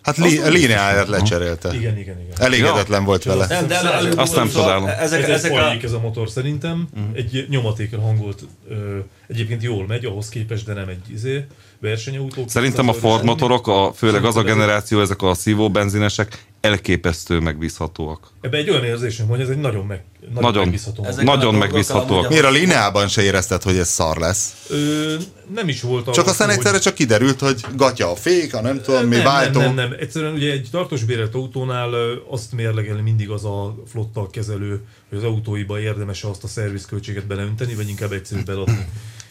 Hát li, a lineáját lecserélte. Igen, igen, igen. Elégedetlen volt Csak vele. Nem, de el- előbb Azt nem mondtam, csodálom. Ezek, Ez, ezek ez, a... ez a motor szerintem. Egy nyomatékra hangolt, ö, egyébként jól megy ahhoz képest, de nem egy izé, versenyautók. Szerintem a Ford motorok, a, főleg az a generáció, ezek a szívó benzinesek elképesztő megbízhatóak. Ebben egy olyan érzésem, hogy ez egy nagyon, meg, nagyon, Nagyon. megbízható. Ezek Nagyon megbízhatóak. Miért a lineában se érezted, hogy ez szar lesz? Ö, nem is volt Csak aztán egyszerre csak kiderült, hogy gatya a fék, a nem tudom, mi nem, váltó. nem, nem, nem. Egyszerűen ugye egy tartós bérelt autónál azt mérlegelni mindig az a flotta kezelő, hogy az autóiba érdemes azt a szervizköltséget beleönteni, vagy inkább egyszerűbb eladni.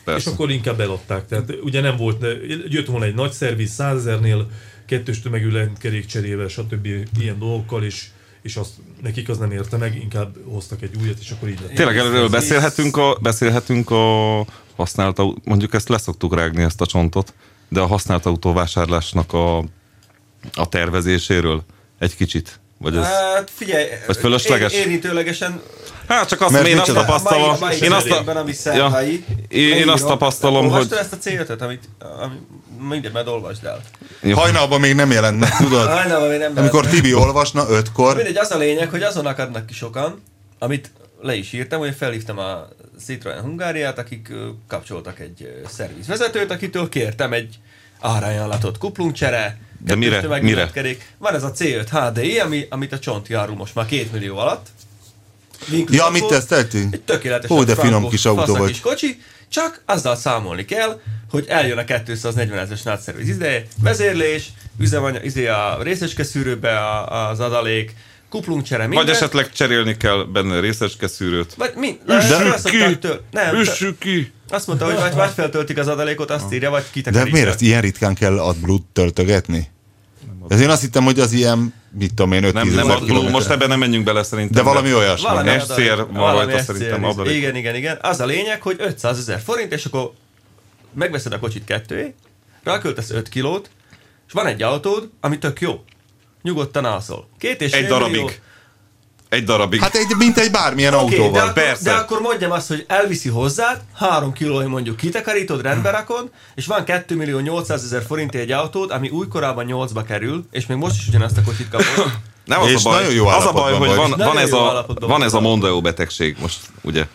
Persze. És akkor inkább eladták. Tehát ugye nem volt, jött volna egy nagy szerviz 100 ezernél, kettős tömegű kerékcserével, stb. ilyen dolgokkal, és, és azt nekik az nem érte meg, inkább hoztak egy újat, és akkor így lett. Tényleg erről beszélhetünk a, beszélhetünk a használt autó, mondjuk ezt leszoktuk rágni ezt a csontot, de a használt autóvásárlásnak a, a tervezéséről egy kicsit. Vagy ez... Hát figyelj, Vagy fölösleges? Én, érintőlegesen Hát csak azt, Mert én azt tapasztalom, mai, mai én azt, ami én, én azt tapasztalom, hogy Olvastad ezt a C5-öt, amit, ami, mindegy, majd olvasd el. Hajnalban még nem jelent meg, tudod? Hajnalban még nem Amikor lehet. Tibi olvasna ötkor, Mindegy, az a lényeg, hogy azon akadnak ki sokan, amit le is írtam, hogy felhívtam a Citroen Hungáriát, akik kapcsoltak egy szervizvezetőt, akitől kértem egy árajánlatot, kuplungcsere, De mire? Mire? kerék. Van ez a C5 HDI, ami, amit a csont járul most már két millió alatt. Ja, amit teszteltünk? Egy tökéletes Hú, de finom kis autó vagy. kis kocsi, csak azzal számolni kell, hogy eljön a 240 ezeres nátszerviz ideje, vezérlés, üzemanyag, izé a részecske szűrőbe az adalék, kuplungcsere, minden. vagy esetleg cserélni kell benne részecske szűrőt. Vagy mi? Üssük De ki! Től, nem, Üssük ki! azt mondta, hogy vagy, vagy feltöltik az adalékot, azt írja, vagy de kitakarítják. miért ezt ilyen ritkán kell AdBlue-t töltögetni? Ez én azt hittem, hogy az ilyen, mit tudom én, 5 Nem, nem adló, most ebben nem menjünk bele szerintem. De valami olyasmi. Valami. SCR van Valami rajta szerintem, adalék. Igen, igen, igen. Az a lényeg, hogy 500 ezer forint, és akkor megveszed a kocsit kettőé, ráköltesz 5 kilót, és van egy autód, ami tök jó. Nyugodtan alszol. Két és Egy fél millió- darabig. Egy darabig. Hát egy, mint egy bármilyen de, autóval. akkor, persze. de akkor mondjam azt, hogy elviszi hozzád, három kilói mondjuk kitakarítod, rendbe rakod, és van 2 millió 800 ezer forint egy autód, ami újkorában 8-ba kerül, és még most is ugyanazt a kocsit kapod. Nem az És a baj, nagyon jó az a baj, hogy van, van, ez a, van ez a Mondeo betegség most, ugye?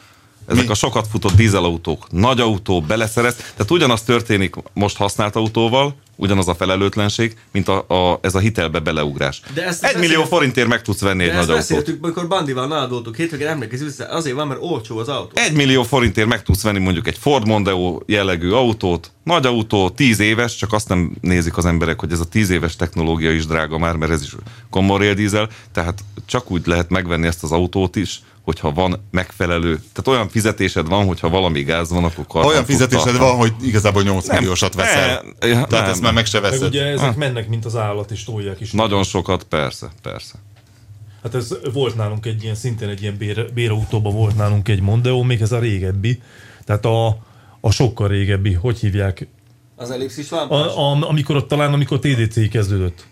Ezek Mi? a sokat futott dízelautók, nagy autó, beleszerez, tehát ugyanaz történik most használt autóval, ugyanaz a felelőtlenség, mint a, a, ez a hitelbe beleugrás. De ezt egy millió forintért meg tudsz venni De egy ezt nagy autót. beszéltük, amikor Bandival nálad voltunk hétvégén, emlékezz vissza, azért van, mert olcsó az autó. Egy millió forintért meg tudsz venni mondjuk egy Ford Mondeo jellegű autót, nagy autó, tíz éves, csak azt nem nézik az emberek, hogy ez a tíz éves technológia is drága már, mert ez is common dízel, tehát csak úgy lehet megvenni ezt az autót is, hogyha van megfelelő, tehát olyan fizetésed van, hogyha valami gáz van, akkor Olyan fizetésed tartani. van, hogy igazából 8 Nem, milliósat veszel. ne, Tehát nem. ezt már meg se Meg veszed. ugye ezek mennek, mint az állat, és tolják is. Nagyon sokat, persze, persze. Hát ez volt nálunk egy ilyen, szintén egy ilyen bér, bérautóban volt nálunk egy Mondeo, még ez a régebbi. Tehát a, a sokkal régebbi, hogy hívják? Az ellipszis A, lámpás? a, amikor ott talán, amikor TDC kezdődött.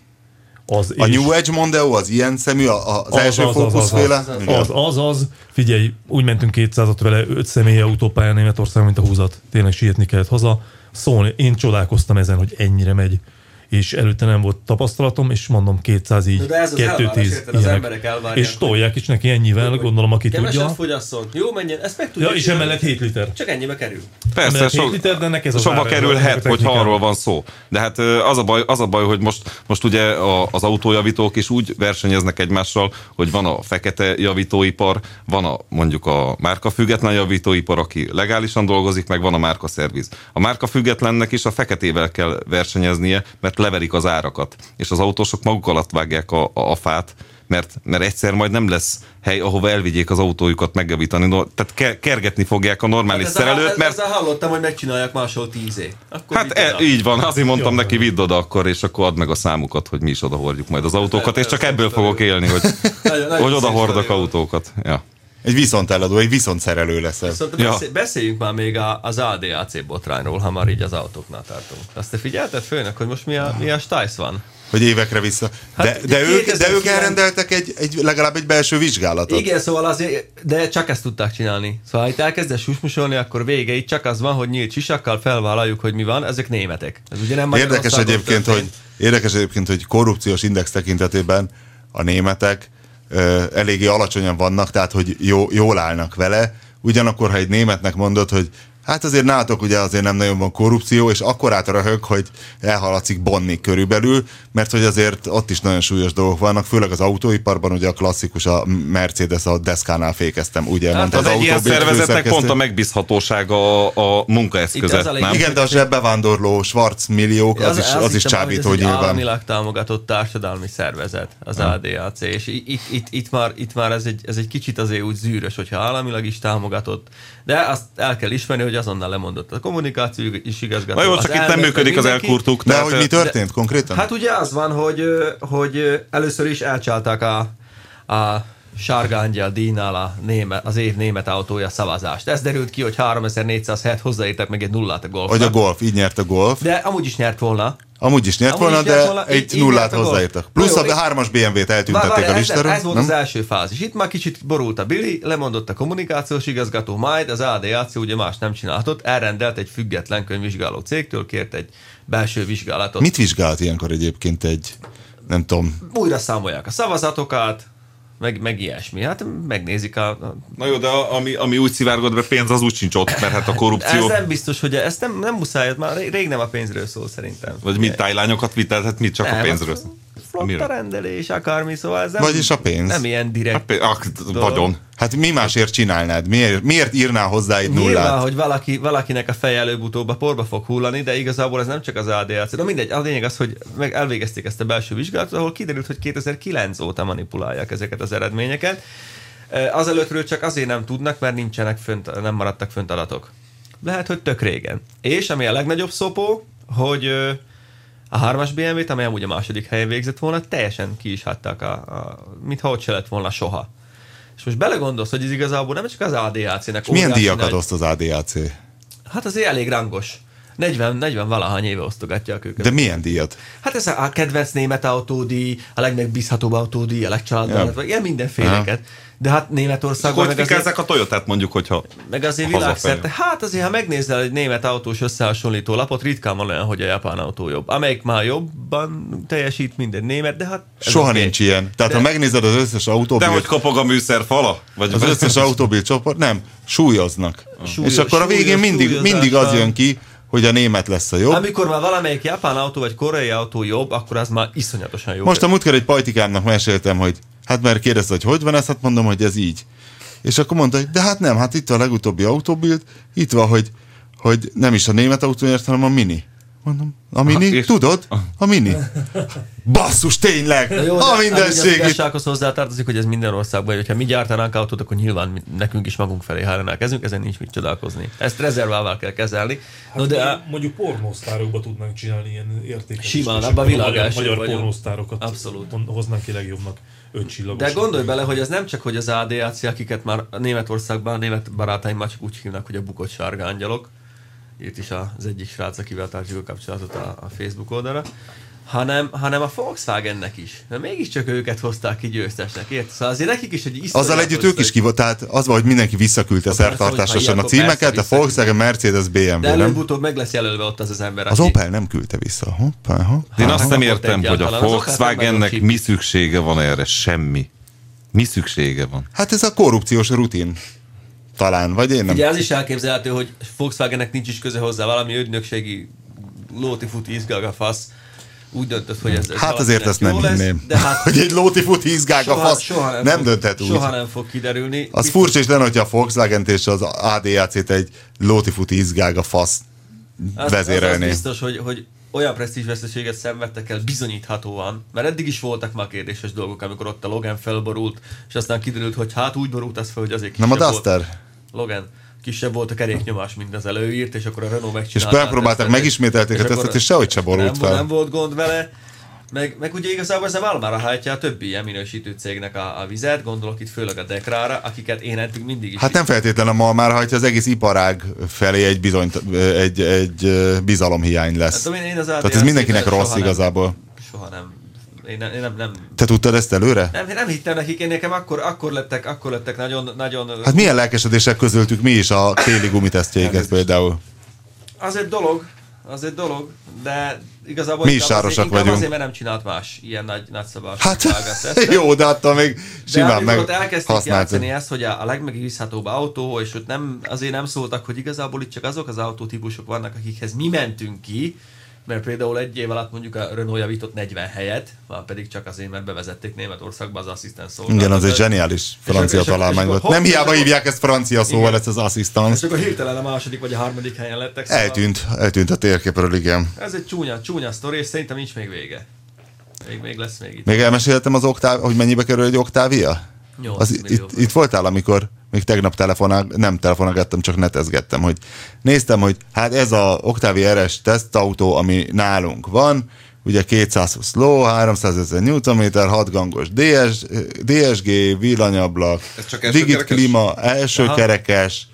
Az, A és- New Edge Mondeo, az ilyen szemű, a- a- az, első az, az, az, fókuszféle? az, az, az, az, figyelj, úgy mentünk 200-at vele, 5 személyi autópályán Németország, mint a húzat. Tényleg sietni kellett haza. Szólni, én csodálkoztam ezen, hogy ennyire megy. És előtte nem volt tapasztalatom, és mondom 200 így, De ez az elvárás, 210 érted? Az emberek elvárják, És tolják is neki ennyivel, gondolom, aki Keveset tudja. fogyasszon. Jó, menjen, ezt meg tudja Ja, és emellett 7 liter. Csak ennyibe kerül. Persze, Emellett so, hét liter, de ennek ez az sokba kerülhet, technikának. arról van szó. De hát az a baj, az a baj hogy most, most ugye a, az autójavítók is úgy versenyeznek egymással, hogy van a fekete javítóipar, van a mondjuk a márka független javítóipar, aki legálisan dolgozik, meg van a márka szerviz. A márka függetlennek is a feketével kell versenyeznie, mert leverik az árakat. És az autósok maguk alatt vágják a, a, a fát, mert, mert egyszer majd nem lesz hely, ahova elvigyék az autójukat megjavítani. No, tehát ke- kergetni fogják a normális Hát szerelőt, ez, mert ezzel hallottam, hogy megcsinálják máshol tízé. Akkor Hát e, így van, azért mondtam Jó. neki, vidd oda akkor, és akkor add meg a számukat, hogy mi is oda hordjuk majd az autókat, és csak ebből fogok élni, hogy, hogy oda szép hordok sztori autókat. Ja. Egy viszonteladó, egy viszontszerelő leszel. Szóval Ja. beszél, beszéljünk már még a- az ADAC botrányról, ha már így az autóknál tartunk. Azt te figyelted főnök, hogy most mi a, mi a stájsz van? Hogy évekre vissza. De, Hát, de, ők, de 2009 ők elrendeltek egy, egy, legalább egy belső vizsgálatot. Igen, szóval azért, de csak ezt tudták csinálni. Szóval ha itt elkezdesz susmusolni, akkor vége itt csak az van, hogy nyílt sisakkal felvállaljuk, hogy mi van, ezek németek. Ez ugye nem Érdekes egyébként, hogy, történt. érdekes egyébként, hogy korrupciós index tekintetében a németek ö, eléggé alacsonyan vannak, tehát hogy jó, jól állnak vele. Ugyanakkor, ha egy németnek mondod, hogy Hát azért nálatok ugye azért nem nagyon van korrupció, és akkor át röhög, hogy elhaladszik Bonni körülbelül, mert hogy azért ott is nagyon súlyos dolgok vannak, főleg az autóiparban, ugye a klasszikus a Mercedes a deszkánál fékeztem, ugye mondta Az az egy ilyen szervezetnek pont a megbízhatósága a, a munkaeszköze. Az nem? Igen, de a zsebbevándorló Schwarz milliók, az, is, az is hittem, csábító hogy ez egy nyilván. államilag támogatott társadalmi szervezet, az ADAC, és itt, itt, itt, már, itt már ez egy, ez egy kicsit azért úgy zűrös, hogyha államilag is támogatott, de azt el kell ismerni, hogy azonnal lemondott a kommunikáció is igazgató. Na jó, csak itt nem működik az elkurtuk. De hogy mi történt konkrétan? Hát ugye az van, hogy, hogy először is elcsalták a, a Sárga Angyal díjnál a német, az év német autója szavazást. Ez derült ki, hogy 3407 hozzáértek meg egy nullát a golfnak. Hogy a golf, így nyert a golf. De amúgy is nyert volna. Amúgy is nyert Amúgy volna, is nyert de volna, egy nullát golf. Na Plusz jó, a hármas BMW-t eltüntették a ez, listáról. ez volt nem? az első fázis. Itt már kicsit borult a Billy, lemondott a kommunikációs igazgató, majd az ADAC ugye más nem csinálhatott, elrendelt egy független könyvvizsgáló cégtől, kért egy belső vizsgálatot. Mit vizsgált ilyenkor egyébként egy, nem tudom, Újra számolják a szavazatokat, meg, meg ilyesmi. Hát megnézik a... a Na jó, de a- ami, ami úgy szivárgott be pénz, az úgy sincs ott, mert hát a ez korrupció, nem biztos, hogy ezt nem, nem muszáj, ez már rég nem a pénzről szól szerintem. vagy mint tájlányokat vitel, hát mit csak a Nem, pénzről. az szól. Flotta rendelés, akármi, szóval ez nem, Vagyis a pénz. Nem ilyen direkt Hát, pé- ah, vagyon. Hát mi másért csinálnád? Miért, miért írnál hozzá egy Nyilván, nullát? hogy valaki, valakinek a feje előbb-utóbb a porba fog hullani, de igazából ez nem csak az ADAC. De mindegy, a lényeg az, hogy meg elvégezték ezt a belső vizsgálatot, ahol kiderült, hogy 2009 óta manipulálják ezeket az eredményeket. Azelőttről csak azért nem tudnak, mert nincsenek fönt, nem maradtak fönt adatok. Lehet, hogy tök régen. És ami a legnagyobb szopó, hogy a hármas BMW-t, amely amúgy a második helyen végzett volna, teljesen ki is hatták, a, a, mintha ott se lett volna soha. És most belegondolsz, hogy ez igazából nem csak az ADAC-nek Milyen díjakat nagy- oszt az ADAC? Hát azért elég rangos. 40, 40 valahány éve osztogatják őket. De milyen díjat? Hát ez a kedvenc német autódíj, a legmegbízhatóbb autódíj, a legcsaládbarát, Ja. ja. ilyen mindenféleket. De hát Németországban Hogy meg azért, fikázzák a Toyotát mondjuk, hogyha meg azért világszerte. Hát azért, ha megnézel egy német autós összehasonlító lapot, ritkán van olyan, hogy a japán autó jobb. Amelyik már jobban teljesít, minden német, de hát... Soha oké. nincs ilyen. Tehát De- ha megnézed az összes de autóbil, hogy kapog a műszer fala? Vagy az összes autóbil csoport, nem, súlyoznak. Súlyos- és akkor a végén mindig, mindig az jön ki, hogy a német lesz a jobb. Amikor már valamelyik japán autó vagy koreai autó jobb, akkor az már iszonyatosan jó. Most a múltkor egy pajtikámnak meséltem, hogy hát mert kérdezte, hogy hogy van ez, hát mondom, hogy ez így. És akkor mondta, hogy de hát nem, hát itt a legutóbbi autóbild, itt van, hogy, hogy nem is a német autóért, hanem a mini. Mondom, a mini? és- Tudod? A mini. Basszus, tényleg! Na jó, a az mindenség igazsághoz hozzátartozik, hogy ez minden országban, hogyha mi gyártanánk autót, akkor nyilván nekünk is magunk felé hállanál kezünk, ezen nincs mit csodálkozni. Ezt rezervával kell kezelni. No, de Hát, mondjuk pornósztárokba tudnánk csinálni ilyen értéket. Simán, abban világ magyar, első magyar pornósztárokat Abszolút. hoznánk ki legjobbnak. Öt csillagos. de gondolj bele, hogy ez nem csak, hogy az ADAC, akiket már Németországban, a német barátaim már csak úgy hívnak, hogy a bukott sárga angyalok. Itt is az egyik srác, akivel tartjuk a kapcsolatot a, a Facebook oldalra. Hanem, hanem a Volkswagennek is. De mégiscsak őket hozták ki győztesnek, érted? Szóval azért nekik is egy Azzal együtt ők is nagy- ki Tehát az van, hogy mindenki visszaküldte szertartásosan a címeket, a Volkswagen, Mercedes, BMW, De nem? előbb-utóbb meg lesz jelölve ott az az ember, Az aki... Opel nem küldte vissza. Hoppá, hoppá. Én Hát, azt nem értem, hogy a Volkswagennek mi szüksége van erre? Semmi. Mi szüksége van? Hát ez a korrupciós rutin. Talán, vagy én nem. Ugye az is elképzelhető, hogy Volkswagennek nincs is köze hozzá valami ügynökségi lóti futi izgalga fasz úgy döntött, hogy ez, ez Hát azért ezt nem jó lesz, hinném. De hát hogy egy lóti fut hízgák a fasz. soha nem fog, dönthet úgy. Soha nem fog kiderülni. Az Biztos- furcsa is lenne, hogyha a Volkswagen és az ADAC-t egy lóti fut hízgák a fasz az, az, az vezérelni. biztos, hogy, hogy olyan presztízsveszteséget szenvedtek el bizonyíthatóan, mert eddig is voltak már kérdéses dolgok, amikor ott a Logan felborult, és aztán kiderült, hogy hát úgy borult az fel, hogy azért Nem a kisebb volt- Duster? Logan. Kisebb volt a keréknyomás, mint az előírt, és akkor a Renault És megcsinálta. a megpróbálták, megismételték a és tesztet, és sehogy se borult nem, fel. Nem volt gond vele. Meg, meg ugye igazából ez a Valmára hajtja a többi ilyen minősítő cégnek a, a vizet, gondolok itt főleg a Dekrára, akiket én eddig mindig is Hát nem feltétlen a Malmár hajtja, az egész iparág felé egy, bizony, egy, egy bizalomhiány lesz. Hát, én, én az Tehát ez mindenkinek soha rossz nem- igazából. Soha nem. Én nem, én nem, nem, Te tudtad ezt előre? nem, nem hittem nekik, én nekem akkor, akkor lettek, akkor lettek nagyon, nagyon Hát milyen lelkesedések közöltük mi is a téli gumitesztjeiket például. az egy dolog, az egy dolog, de igazából Mi is sárosak azért, vagyunk. azért, mert nem csinált más ilyen nagy, nagyszabású Hát jó, de attól még De simán amikor meg ott elkezdték használtad. játszani ezt, hogy a, a legmegbízhatóbb autó, és ott nem, azért nem szóltak, hogy igazából itt csak azok az autótípusok vannak, akikhez mi mentünk ki, mert például egy év alatt mondjuk a Renault javított 40 helyet, már pedig csak azért, mert bevezették Németországba az asszisztens szolgáltatást. Igen, az egy zseniális francia és találmány és volt. Nem hiába és hívják ezt francia szóval, Igen. ez az És asszisztans. akkor hirtelen a második vagy a harmadik helyen lettek. szóval Eltűnt, eltűnt a térképről, igen. Ez egy csúnya, csúnya sztori, és szerintem nincs még vége. Még, még lesz még itt. Még elmeséltem az oktáv, hogy mennyibe kerül egy oktávia? 8 Az, millió. itt, itt voltál, amikor még tegnap telefonál, nem telefonálgattam, csak netezgettem, hogy néztem, hogy hát ez a Octavia RS tesztautó, ami nálunk van, ugye 220 ló, 350 Nm, 6 gangos DS, DSG, villanyablak, digit klíma, első Aha. kerekes,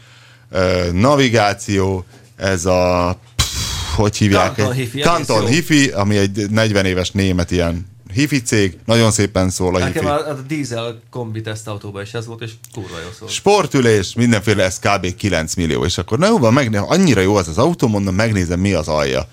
navigáció, ez a pff, hogy hívják? Kanton Hifi, Kanton. Hifi, ami egy 40 éves német ilyen hifi cég, nagyon szépen szól a hifi. Nekem a, a dízel kombi tesztautóban is ez volt, és kurva jó szólt. Sportülés, mindenféle, ez kb. 9 millió, és akkor na jó, van, megné- annyira jó az az autó, mondom, megnézem, mi az alja.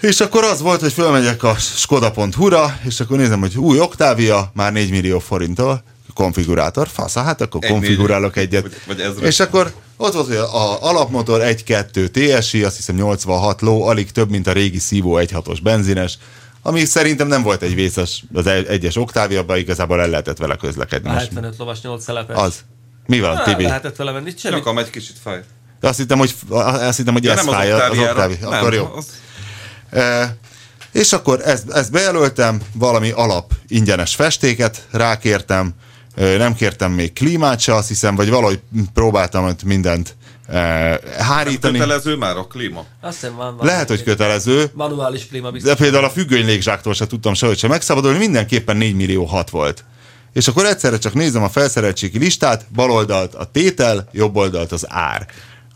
És akkor az volt, hogy fölmegyek a skoda.hu-ra, és akkor nézem, hogy új Octavia, már 4 millió forinttal, konfigurátor, fasz, hát akkor Egy konfigurálok négy- egyet. vagy- vagy és akkor ott volt, hogy a alapmotor 1.2 TSI, azt hiszem 86 ló, alig több, mint a régi Szívó 1.6-os benzines, ami szerintem nem volt egy vészes az egy- egyes Octavia, igazából el lehetett vele közlekedni. A Most 75 lovas 8 szelepes. az. Mi van, Tibi? lehetett vele menni, semmi. Nyakam egy kicsit fáj. Azt hittem, hogy, azt hittem, hogy Ja, ez nem az fáj, az. Nem, Akkor jó. Az, E, és akkor ezt, ezt bejelöltem, valami alap ingyenes festéket rákértem, nem kértem még klímát se, azt hiszem, vagy valahogy próbáltam mindent e, hárítani. kötelező már a klíma. Azt hiszem van, van Lehet, hogy kötelező, Manuális klíma biztos. de például a függöny légzsáktól se tudtam sehogy sem megszabadulni, mindenképpen 4 millió 6 volt. És akkor egyszerre csak nézem a felszereltségi listát, bal oldalt a tétel, jobb oldalt az ár.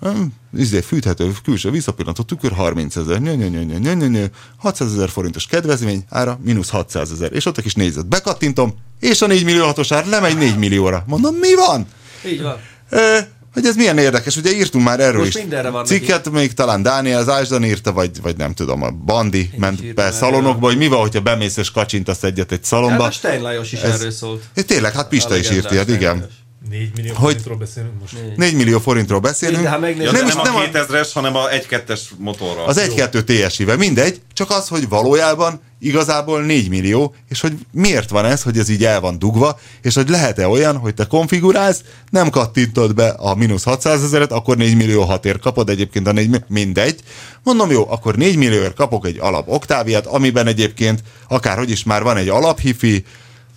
Hm, Izé, fűthető külső visszapillantó tükör 30 ezer, nyö, nyö, nyö, nyö, nyö, nyö, nyö, 600 ezer forintos kedvezmény, ára mínusz 600 ezer. És ott a kis nézet, bekattintom, és a 4 millió hatos ár lemegy 4 millióra. Mondom, mi van? Így van. E, hogy ez milyen érdekes, ugye írtunk már erről Most is. mindenre van Cikket még talán Dániel Zásdan írta, vagy, vagy nem tudom, a Bandi ment írtam be szalonokba, hogy mi van, hogyha bemész és kacsintasz egyet egy Hát szalonba. a Stein Lajos is Ez- erről szólt. Tényleg, hát Pista A is írt ilyet, Stein igen. Lajos. 4 millió Hogy- forintról beszélünk most. 4 millió forintról beszélünk. De ha megnézed- Ja, nem, nem, a a, 2000-es, hanem a 1-2-es motorral. az 1-2 TSI-vel, mindegy, csak az, hogy valójában igazából 4 millió, és hogy miért van ez, hogy ez így el van dugva, és hogy lehet-e olyan, hogy te konfigurálsz, nem kattintod be a mínusz 600 ezeret, akkor 4 millió 6 ér kapod, egyébként a 4 mindegy. Mondom, jó, akkor 4 millióért kapok egy alap oktáviát, amiben egyébként akárhogy is már van egy alaphifi,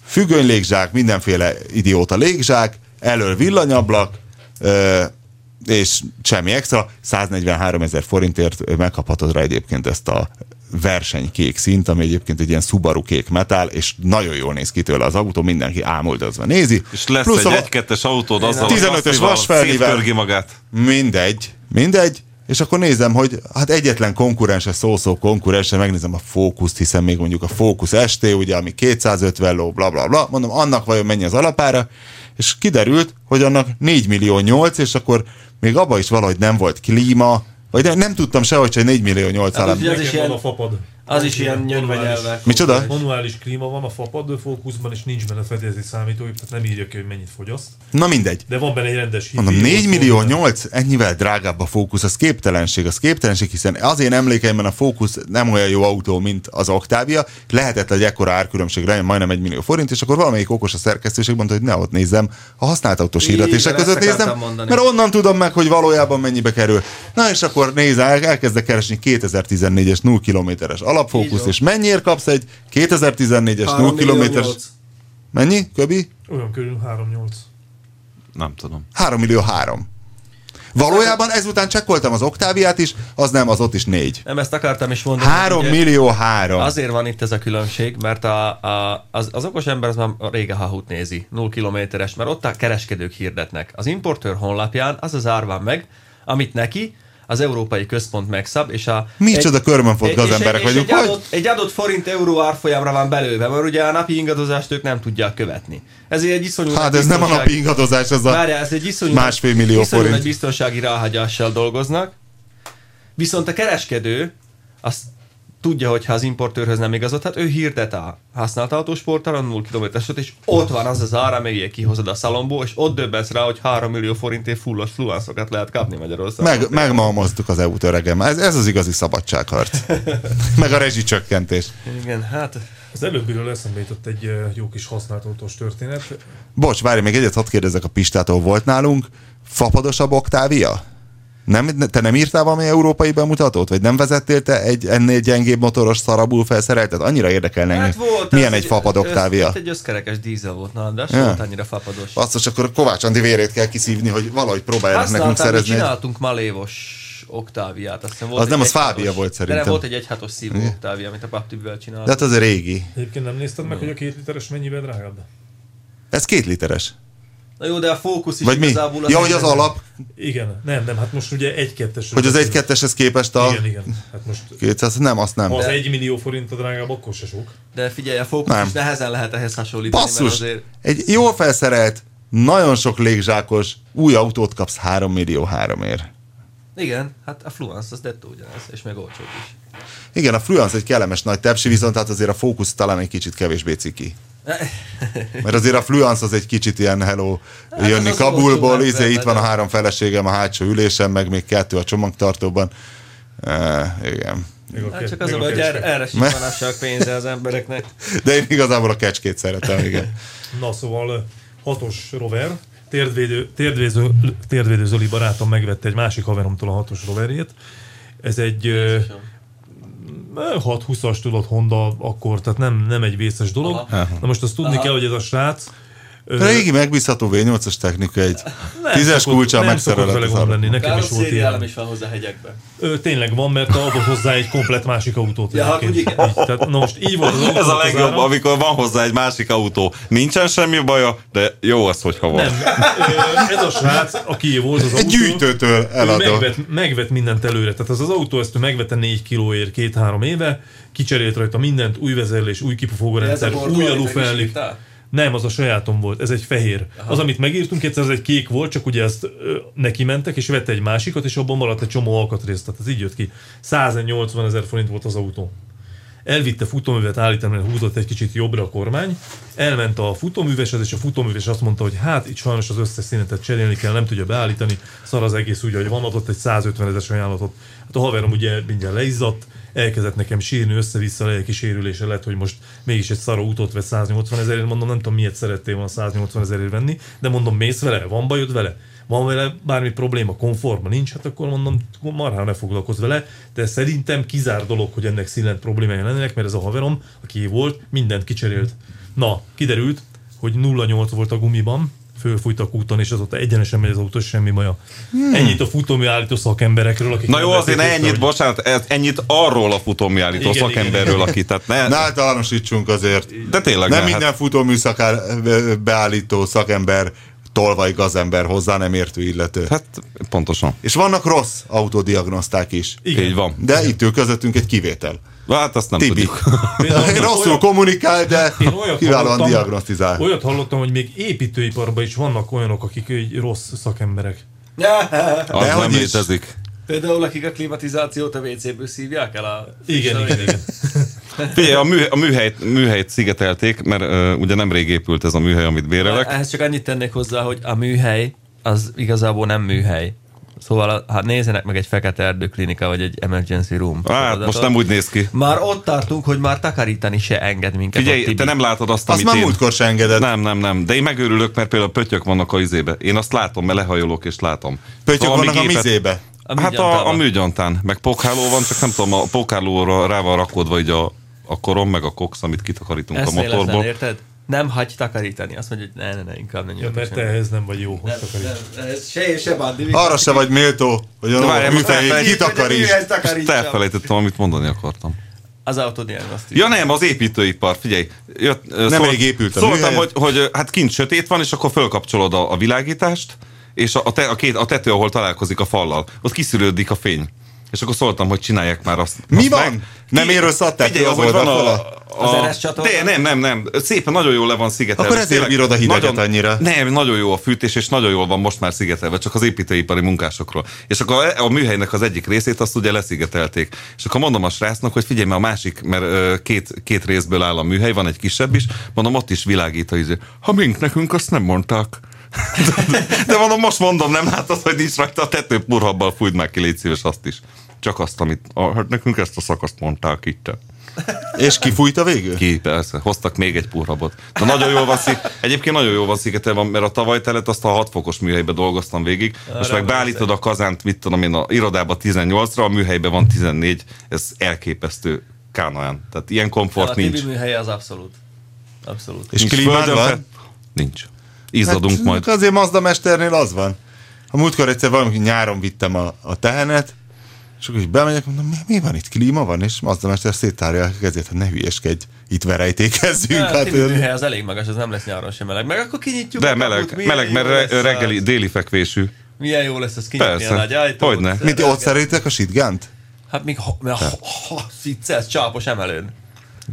függöny légzsák, mindenféle idióta légzsák, elől villanyablak, és semmi extra, 143 ezer forintért megkaphatod rá egyébként ezt a versenykék szint, ami egyébként egy ilyen Subaru kék metál, és nagyon jól néz ki tőle az autó, mindenki ámuldozva nézi. És lesz Plusz egy 1-2-es autód azzal 15-ös a kasszival, vasfelnivel. magát. Mindegy, mindegy, és akkor nézem, hogy hát egyetlen konkurense, szó-szó konkurense, megnézem a Focus-t, hiszen még mondjuk a Focus ST, ugye, ami 250 ló, bla bla bla, mondom, annak vajon mennyi az alapára, és kiderült, hogy annak 4 millió 8, és akkor még abban is valahogy nem volt klíma, vagy nem, nem tudtam sehogy, hogy 4 millió 8 Hát, állam. Ez is ilyen- a fapad. Az is ilyen nyögvenyelve. Micsoda? Manuális klíma van a fapad fókuszban, és nincs benne fedélzeti számítógép, tehát nem írja ki, hogy mennyit fogyaszt. Na mindegy. De van benne egy rendes hifi. Mondom, 4 ott millió van benne. 8, ennyivel drágább a Focus, az képtelenség, az képtelenség, hiszen az én emlékeimben a Focus nem olyan jó autó, mint az Octavia, lehetett, hogy ekkora árkülönbség legyen, majdnem egy millió forint, és akkor valamelyik okos a szerkesztőség mondta, hogy ne ott nézzem, a használt autós hirdetések között nézem, mondani. mert onnan tudom meg, hogy valójában mennyibe kerül. Na és akkor nézem, el- elkezdek keresni 2014-es 0 kilométeres Így alapfókusz, és mennyiért kapsz egy 2014-es 0 Három millió kilométeres... Mennyi, Köbi? Olyan körül 3-8. Nem tudom. 3 millió 3. Valójában ezután csekkoltam az Oktáviát is, az nem, az ott is 4. Nem ezt akartam is mondani. 3 ugye millió 3. Azért van itt ez a különbség, mert a, a, az, az okos ember az már régen hahut nézi, 0 kilométeres, mert ott a kereskedők hirdetnek. Az importőr honlapján az az ár van meg, amit neki az Európai Központ megszab, és a... Micsoda körmönfot és- gazemberek vagyunk, Egy adott, egy adott forint euró árfolyamra van belőve, mert ugye a napi ingadozást ők nem tudják követni. Ezért egy iszonyú Hát ez nem a napi ingadozás, ez a... Várjál, ez egy iszonyú, másfél millió iszonyú forint. nagy biztonsági ráhagyással dolgoznak. Viszont a kereskedő azt tudja, hogy ha az importőrhöz nem igazod, hát ő hirdet a használt autósporttalon 0 km és ott van az az ára, amelyik kihozod a szalomból, és ott döbbensz rá, hogy 3 millió forintért fullos fluanszokat lehet kapni Magyarországon. Meg, megmalmoztuk az EU-t öregem. Ez, ez az igazi szabadságharc. Meg a rezsicsökkentés. Igen, hát Az előbbiről eszembe jutott egy jó kis használt autós történet. Bocs, várj, még egyet hadd kérdezzek a Pistától. Volt nálunk fapadosabb Octavia? Nem, te nem írtál valami európai bemutatót? Vagy nem vezettél te egy ennél gyengébb motoros szarabul felszereltet? Annyira érdekelne. Hát volt. Milyen egy fapad Octavia? Hát egy összkerekes dízel volt nálam, de Ja. volt annyira fapados. Basszus, akkor Kovács Andi vérét kell kiszívni, hogy valahogy próbáljanak nekünk szerezni. egy- csináltunk malévos Oktáviát, azt hiszem volt Az egy nem, az Fábia volt De szerintem. nem volt egy egyhatos szívó Oktávia, amit a Paptibivel De csináltunk. hát az régi. Egyébként nem nézted meg, hogy a két literes mennyivel drágább? Ez két literes. Na jó, de a fókusz is Vagy mi? igazából... Ja, hogy az alap, Igen, nem, nem, hát most ugye egy-kettes. hogy az egy ketteshez képest a Igen, igen. Hát most 200, nem, azt nem. ha az egy millió forint a drágább, akkor se sok. De figyelj, a fókusz Nem. is nehezen lehet ehhez hasonlítani, mert Basszus! azért... Egy jól felszerelt, nagyon sok légzsákos új autót kapsz 3 millió háromért. Igen, hát a Fluence az dettó ugyanaz, és meg olcsóbb is. Igen, a Fluence egy kellemes nagy tepsi, viszont hát azért a Focus talán egy kicsit kevésbé ciki. Mert azért a Fluence az egy kicsit ilyen hello, Hát jönni az az Kabulból, olcsó izé, itt van a három feleségem a hátsó ülésen, meg még kettő a csomagtartóban. E, igen. Hát csak az a baj, hogy erre, erre Me- manapság pénze az embereknek. De én igazából a kecskét szeretem, igen. Na szóval hatos rover, térdvédő, térdvédő, térdvédő Zoli barátom megvette egy másik haveromtól a hatos roverjét. Ez egy ö, 6-20-as tudott Honda akkor, tehát nem, nem egy vészes dolog. Aha. Na most azt tudni kell, hogy ez a srác Régi megbízható V8-as technika, egy nem tízes szokott- kulcsal nem az lenni, nekem is volt ilyen. is van hozzá hegyekbe. Ö, tényleg van, mert adott hozzá egy komplet másik autót. Ja, hát igen. Tehát, na most így volt az autó. Ez a legjobb, amikor van hozzá egy másik autó. Nincsen semmi baja, de jó az, hogyha van. Nem, ö, ez a srác, aki volt az Egy autó, gyűjtőtől ő eladó. megvet, megvet mindent előre. Tehát az az autó ezt ő megvette 4 kilóért két-három éve, kicserélt rajta mindent, új vezérlés, új kipufogó rendszer, új alufellik. Nem, az a sajátom volt, ez egy fehér. Aha. Az, amit megírtunk, egyszer ez egy kék volt, csak ugye ezt ö, neki mentek, és vette egy másikat, és abban maradt egy csomó alkatrész, tehát ez így jött ki. 180 ezer forint volt az autó. Elvitte futóművet állítani, mert húzott egy kicsit jobbra a kormány, elment a futóműveshez, és a futóműves azt mondta, hogy hát itt sajnos az összes színetet cserélni kell, nem tudja beállítani, szar az egész úgy, hogy van, adott egy 150 ezeres ajánlatot. Hát a haverom ugye mindjárt leizzadt, elkezdett nekem sírni, össze-vissza lelki sérülése lett, hogy most mégis egy szaró utót vett 180 ezerért, mondom, nem tudom miért szerettél volna 180 ezerért venni, de mondom, mész vele, van bajod vele? Van vele bármi probléma, konforma nincs, hát akkor mondom, marhán ne foglalkozz vele, de szerintem kizár dolog, hogy ennek szillent problémája lennének, mert ez a haverom, aki volt, mindent kicserélt. Na, kiderült, hogy 0,8 volt a gumiban, fölfújtak úton, és azóta egyenesen megy az autó, semmi baja. Hmm. Ennyit a futómű állító szakemberekről, akik Na jó, azért ne ennyit, hogy- bocsánat, ez, ennyit arról a futómű állító Igen, szakemberről, igen. aki, tehát ne, Ne általánosítsunk azért. de tényleg Nem ne, minden hát, futóműszakár beállító szakember, tolvaj gazember hozzá nem értő illető. hát pontosan. És vannak rossz autodiagnoszták is. Igen. Így van. De itt ül közöttünk egy kivétel. Hát azt nem Tibi. tudjuk. Például Rosszul olyan- kommunikál, de kiválóan hallottam- diagnosztizál. Olyat hallottam, hogy még építőiparban is vannak olyanok, akik egy rossz szakemberek. Az Dehogy nem létezik. Például akik a klimatizációt a WC-ből szívják el a... Igen, igen, igen. Figyelj, a, mű, a műhelyt, műhelyt szigetelték, mert uh, ugye nemrég épült ez a műhely, amit bérelek. Ehhez csak annyit tennék hozzá, hogy a műhely az igazából nem műhely. Szóval hát nézzenek meg egy fekete erdőklinika, vagy egy emergency room. Hát most nem úgy néz ki. Már ott tartunk, hogy már takarítani se enged minket. Figyelj, te nem látod azt, Azt amit már én... múltkor se engedett. Nem, nem, nem. De én megőrülök, mert például pöttyök vannak a izébe. Én azt látom, mert lehajolok és látom. Pöttyök Valami vannak a gépet- mizébe. A hát a, a műgyantán, meg pokháló van, csak nem tudom, a pokhálóra rá van rakódva így a, a korom, meg a cox, amit kitakarítunk a Eszméletlen, motorból. érted? Nem hagy takarítani. Azt mondja, hogy ne, ne, ne, inkább ne Ja, mert te ehhez nem vagy jó, hogy Nem, takarít. nem, ez se se Bandi. Arra se vagy méltó, hogy a műfejét kitakaríts. Most elfelejtettem, amit mondani akartam. Az autodiagnosztikus. Ja nem, az építőipar, figyelj. Jött, nem elég épült a Szóltam, hogy, hogy hát kint sötét van, és akkor fölkapcsolod a, a világítást, és a, a, te, a, két, a tető, ahol találkozik a fallal, ott kiszűrődik a fény. És akkor szóltam, hogy csinálják már azt. Mi azt van? Meg. Nem Figyelj, ki az ahogy van a, oldalfalat? a, Az RS csatorna? De nem, nem, nem. Szépen nagyon jól le van szigetelve. Akkor ezért bírod a hideget nagyon, annyira. Nem, nagyon jó a fűtés, és nagyon jól van most már szigetelve, csak az építőipari munkásokról. És akkor a, a műhelynek az egyik részét azt ugye leszigetelték. És akkor mondom a srácnak, hogy figyelj, mert a másik, mert ö, két, két részből áll a műhely, van egy kisebb is, mondom, ott is világít a izé. Ha mink nekünk azt nem mondták. De mondom, most mondom, nem látod, hogy nincs rajta a tető purhabbal, fújd meg ki, légy szíves azt is. Csak azt, amit, ah, hát nekünk ezt a szakaszt mondták itt. És kifújta végül? Ki, persze. Hoztak még egy purhabot. De nagyon jól van szí... Egyébként nagyon jól van szigetelve, mert a tavaly telet azt a 6 fokos műhelybe dolgoztam végig. Most meg beállítod a kazánt, mit tudom én, a irodába 18-ra, a műhelyben van 14. Ez elképesztő kánaán. Tehát ilyen A komfort nincs. Tibi műhelye az abszolút. Abszolút. És Nincs klímád földön van? Nincs. Izzadunk hát, majd. Azért Mazda mesternél az van. A múltkor egyszer valami nyáron vittem a, a tehenet, és akkor így bemegyek, mondom, mi, mi van itt, klíma van? És Mazda mester széttárja a kezét, hogy ne hülyeskedj, itt verejtékezzünk. Ja, a Hát, műhely az elég magas, az nem lesz nyáron sem meleg. Meg akkor kinyitjuk De a kaput, meleg, meleg mert lesz re- az. reggeli, déli fekvésű. Milyen jó lesz ez kinyitni Persze. a nagy ajtót. Hogyne. mint ott szeritek a sitgánt? Hát még ha, ha, ha, ha csápos emelőn.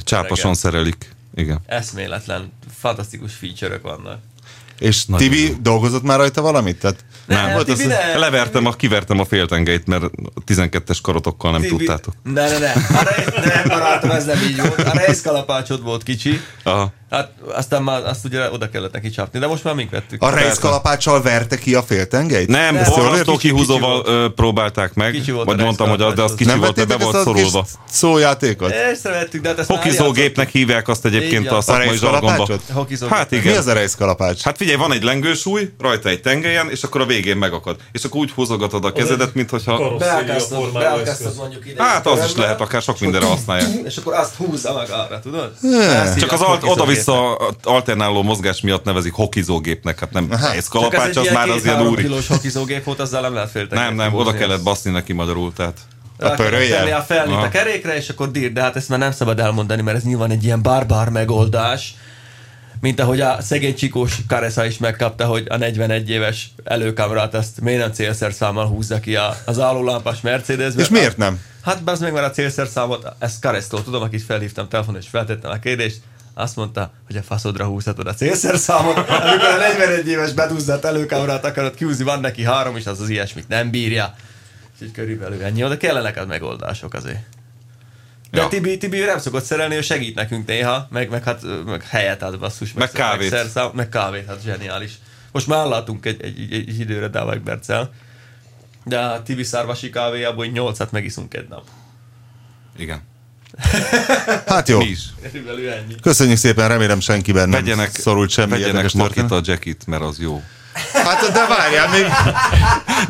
Csápason Reggel. szerelik. Igen. Eszméletlen, fantasztikus feature-ök vannak. És Tibi dolgozott már rajta valamit? Tehát Nem, Tibi, volt az, ne. levertem, a, kivertem a féltengelyt, mert a 12-es karotokkal nem Tibi- tudtátok. Ne, ne, ne. A rej, ne, barátom, ez nem így volt. A rejszkalapácsod volt kicsi. Aha. Hát aztán már azt ugye oda kellett neki csapni, de most már mink vettük. a rejszkalapáccsal verte ki a féltengelyt? Nem, borzasztó érti? kihúzóval Kicsi próbálták meg, Kicsi volt vagy mondtam, hogy az, de az kicsi Nem volt, de be volt szorulva. szójátékot? Észrevettük, de hát ezt Hokizógépnek hívják azt egyébként a szakmai zsargonba. Hát Mi igen. az a rejszkalapács? Hát figyelj, van egy lengősúly, rajta egy tengelyen, és akkor a végén megakad. És akkor úgy húzogatod a kezedet, mint hogyha... karosszéria Beákáztad, formájú beákáztad eszköz. mondjuk ide. Hát az is körömmel, lehet, akár sok mindenre használják. És akkor azt húzza meg arra, tudod? Csak az alt, oda-vissza alternáló mozgás miatt nevezik hokizógépnek, hát nem Aha. ez kalapács, az már az ilyen úri. kilós hokizógép volt, azzal nem lehet félteni. Nem, nem, oda kellett baszni neki magyarul, tehát. A pöröljel? Tenni a felnit a kerékre, és akkor dír, de hát ezt már nem szabad elmondani, mert ez nyilván egy ilyen barbár megoldás, mint ahogy a szegény csikós Karesa is megkapta, hogy a 41 éves előkamrát azt miért nem célszerszámmal húzza ki a, az állólámpás Mercedesbe. És miért nem? Hát az meg már a célszerszámot, ezt Karesztól tudom, akit felhívtam telefonon, és feltettem a kérdést, azt mondta, hogy a faszodra húzhatod a célszerszámot, amikor a 41 éves beduzzadt előkamrát akarod kiúzni, van neki három, és az az ilyesmit nem bírja. Így körülbelül ennyi, de kellenek az megoldások azért. De Ja. Tibi, Tibi nem szokott szerelni, ő segít nekünk néha, meg, meg, hát, meg helyet ad basszus, Meg kávét. Meg, szerszám, meg kávét, hát zseniális. Most már látunk egy, egy, egy, egy időre Dávák Bercel, de a Tibi szárvasi kávéjából 8-at megiszunk egy nap. Igen. Hát jó. Mi is. Köszönjük szépen, remélem senkiben nem Vegyenek, szorult semmi vegyenek. Makita jackit, mert az jó. Hát de várjál még.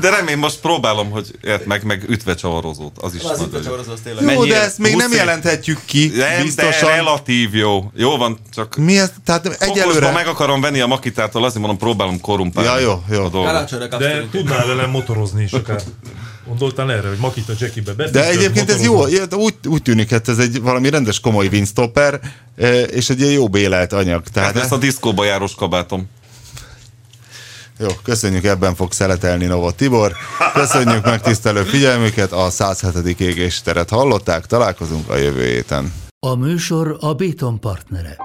De remélem, most próbálom, hogy ért meg, meg ütve csavarozót. Az is Az a csavarozó, az tényleg. Jó, Mennyire? de ezt még nem jelenthetjük ki Nem, biztosan. de relatív jó. Jó van, csak Mi ez? Tehát Egyelőre meg akarom venni a Makitától, azért mondom, próbálom korrumpálni. Ja, jó, jó. A dolgot. De tudnál velem motorozni is akár. Gondoltál erre, hogy Makita Jackibe De befűtött, egyébként ez jó, úgy, úgy tűnik, hogy ez egy valami rendes komoly windstopper, eh, és egy ilyen jó bélelt anyag. Tehát Hát ezt a diszkóba járós kabátom. Jó, köszönjük, ebben fog szeletelni Nova Tibor. Köszönjük megtisztelő figyelmüket, a 107. égésteret hallották, találkozunk a jövő héten. A műsor a Béton partnere.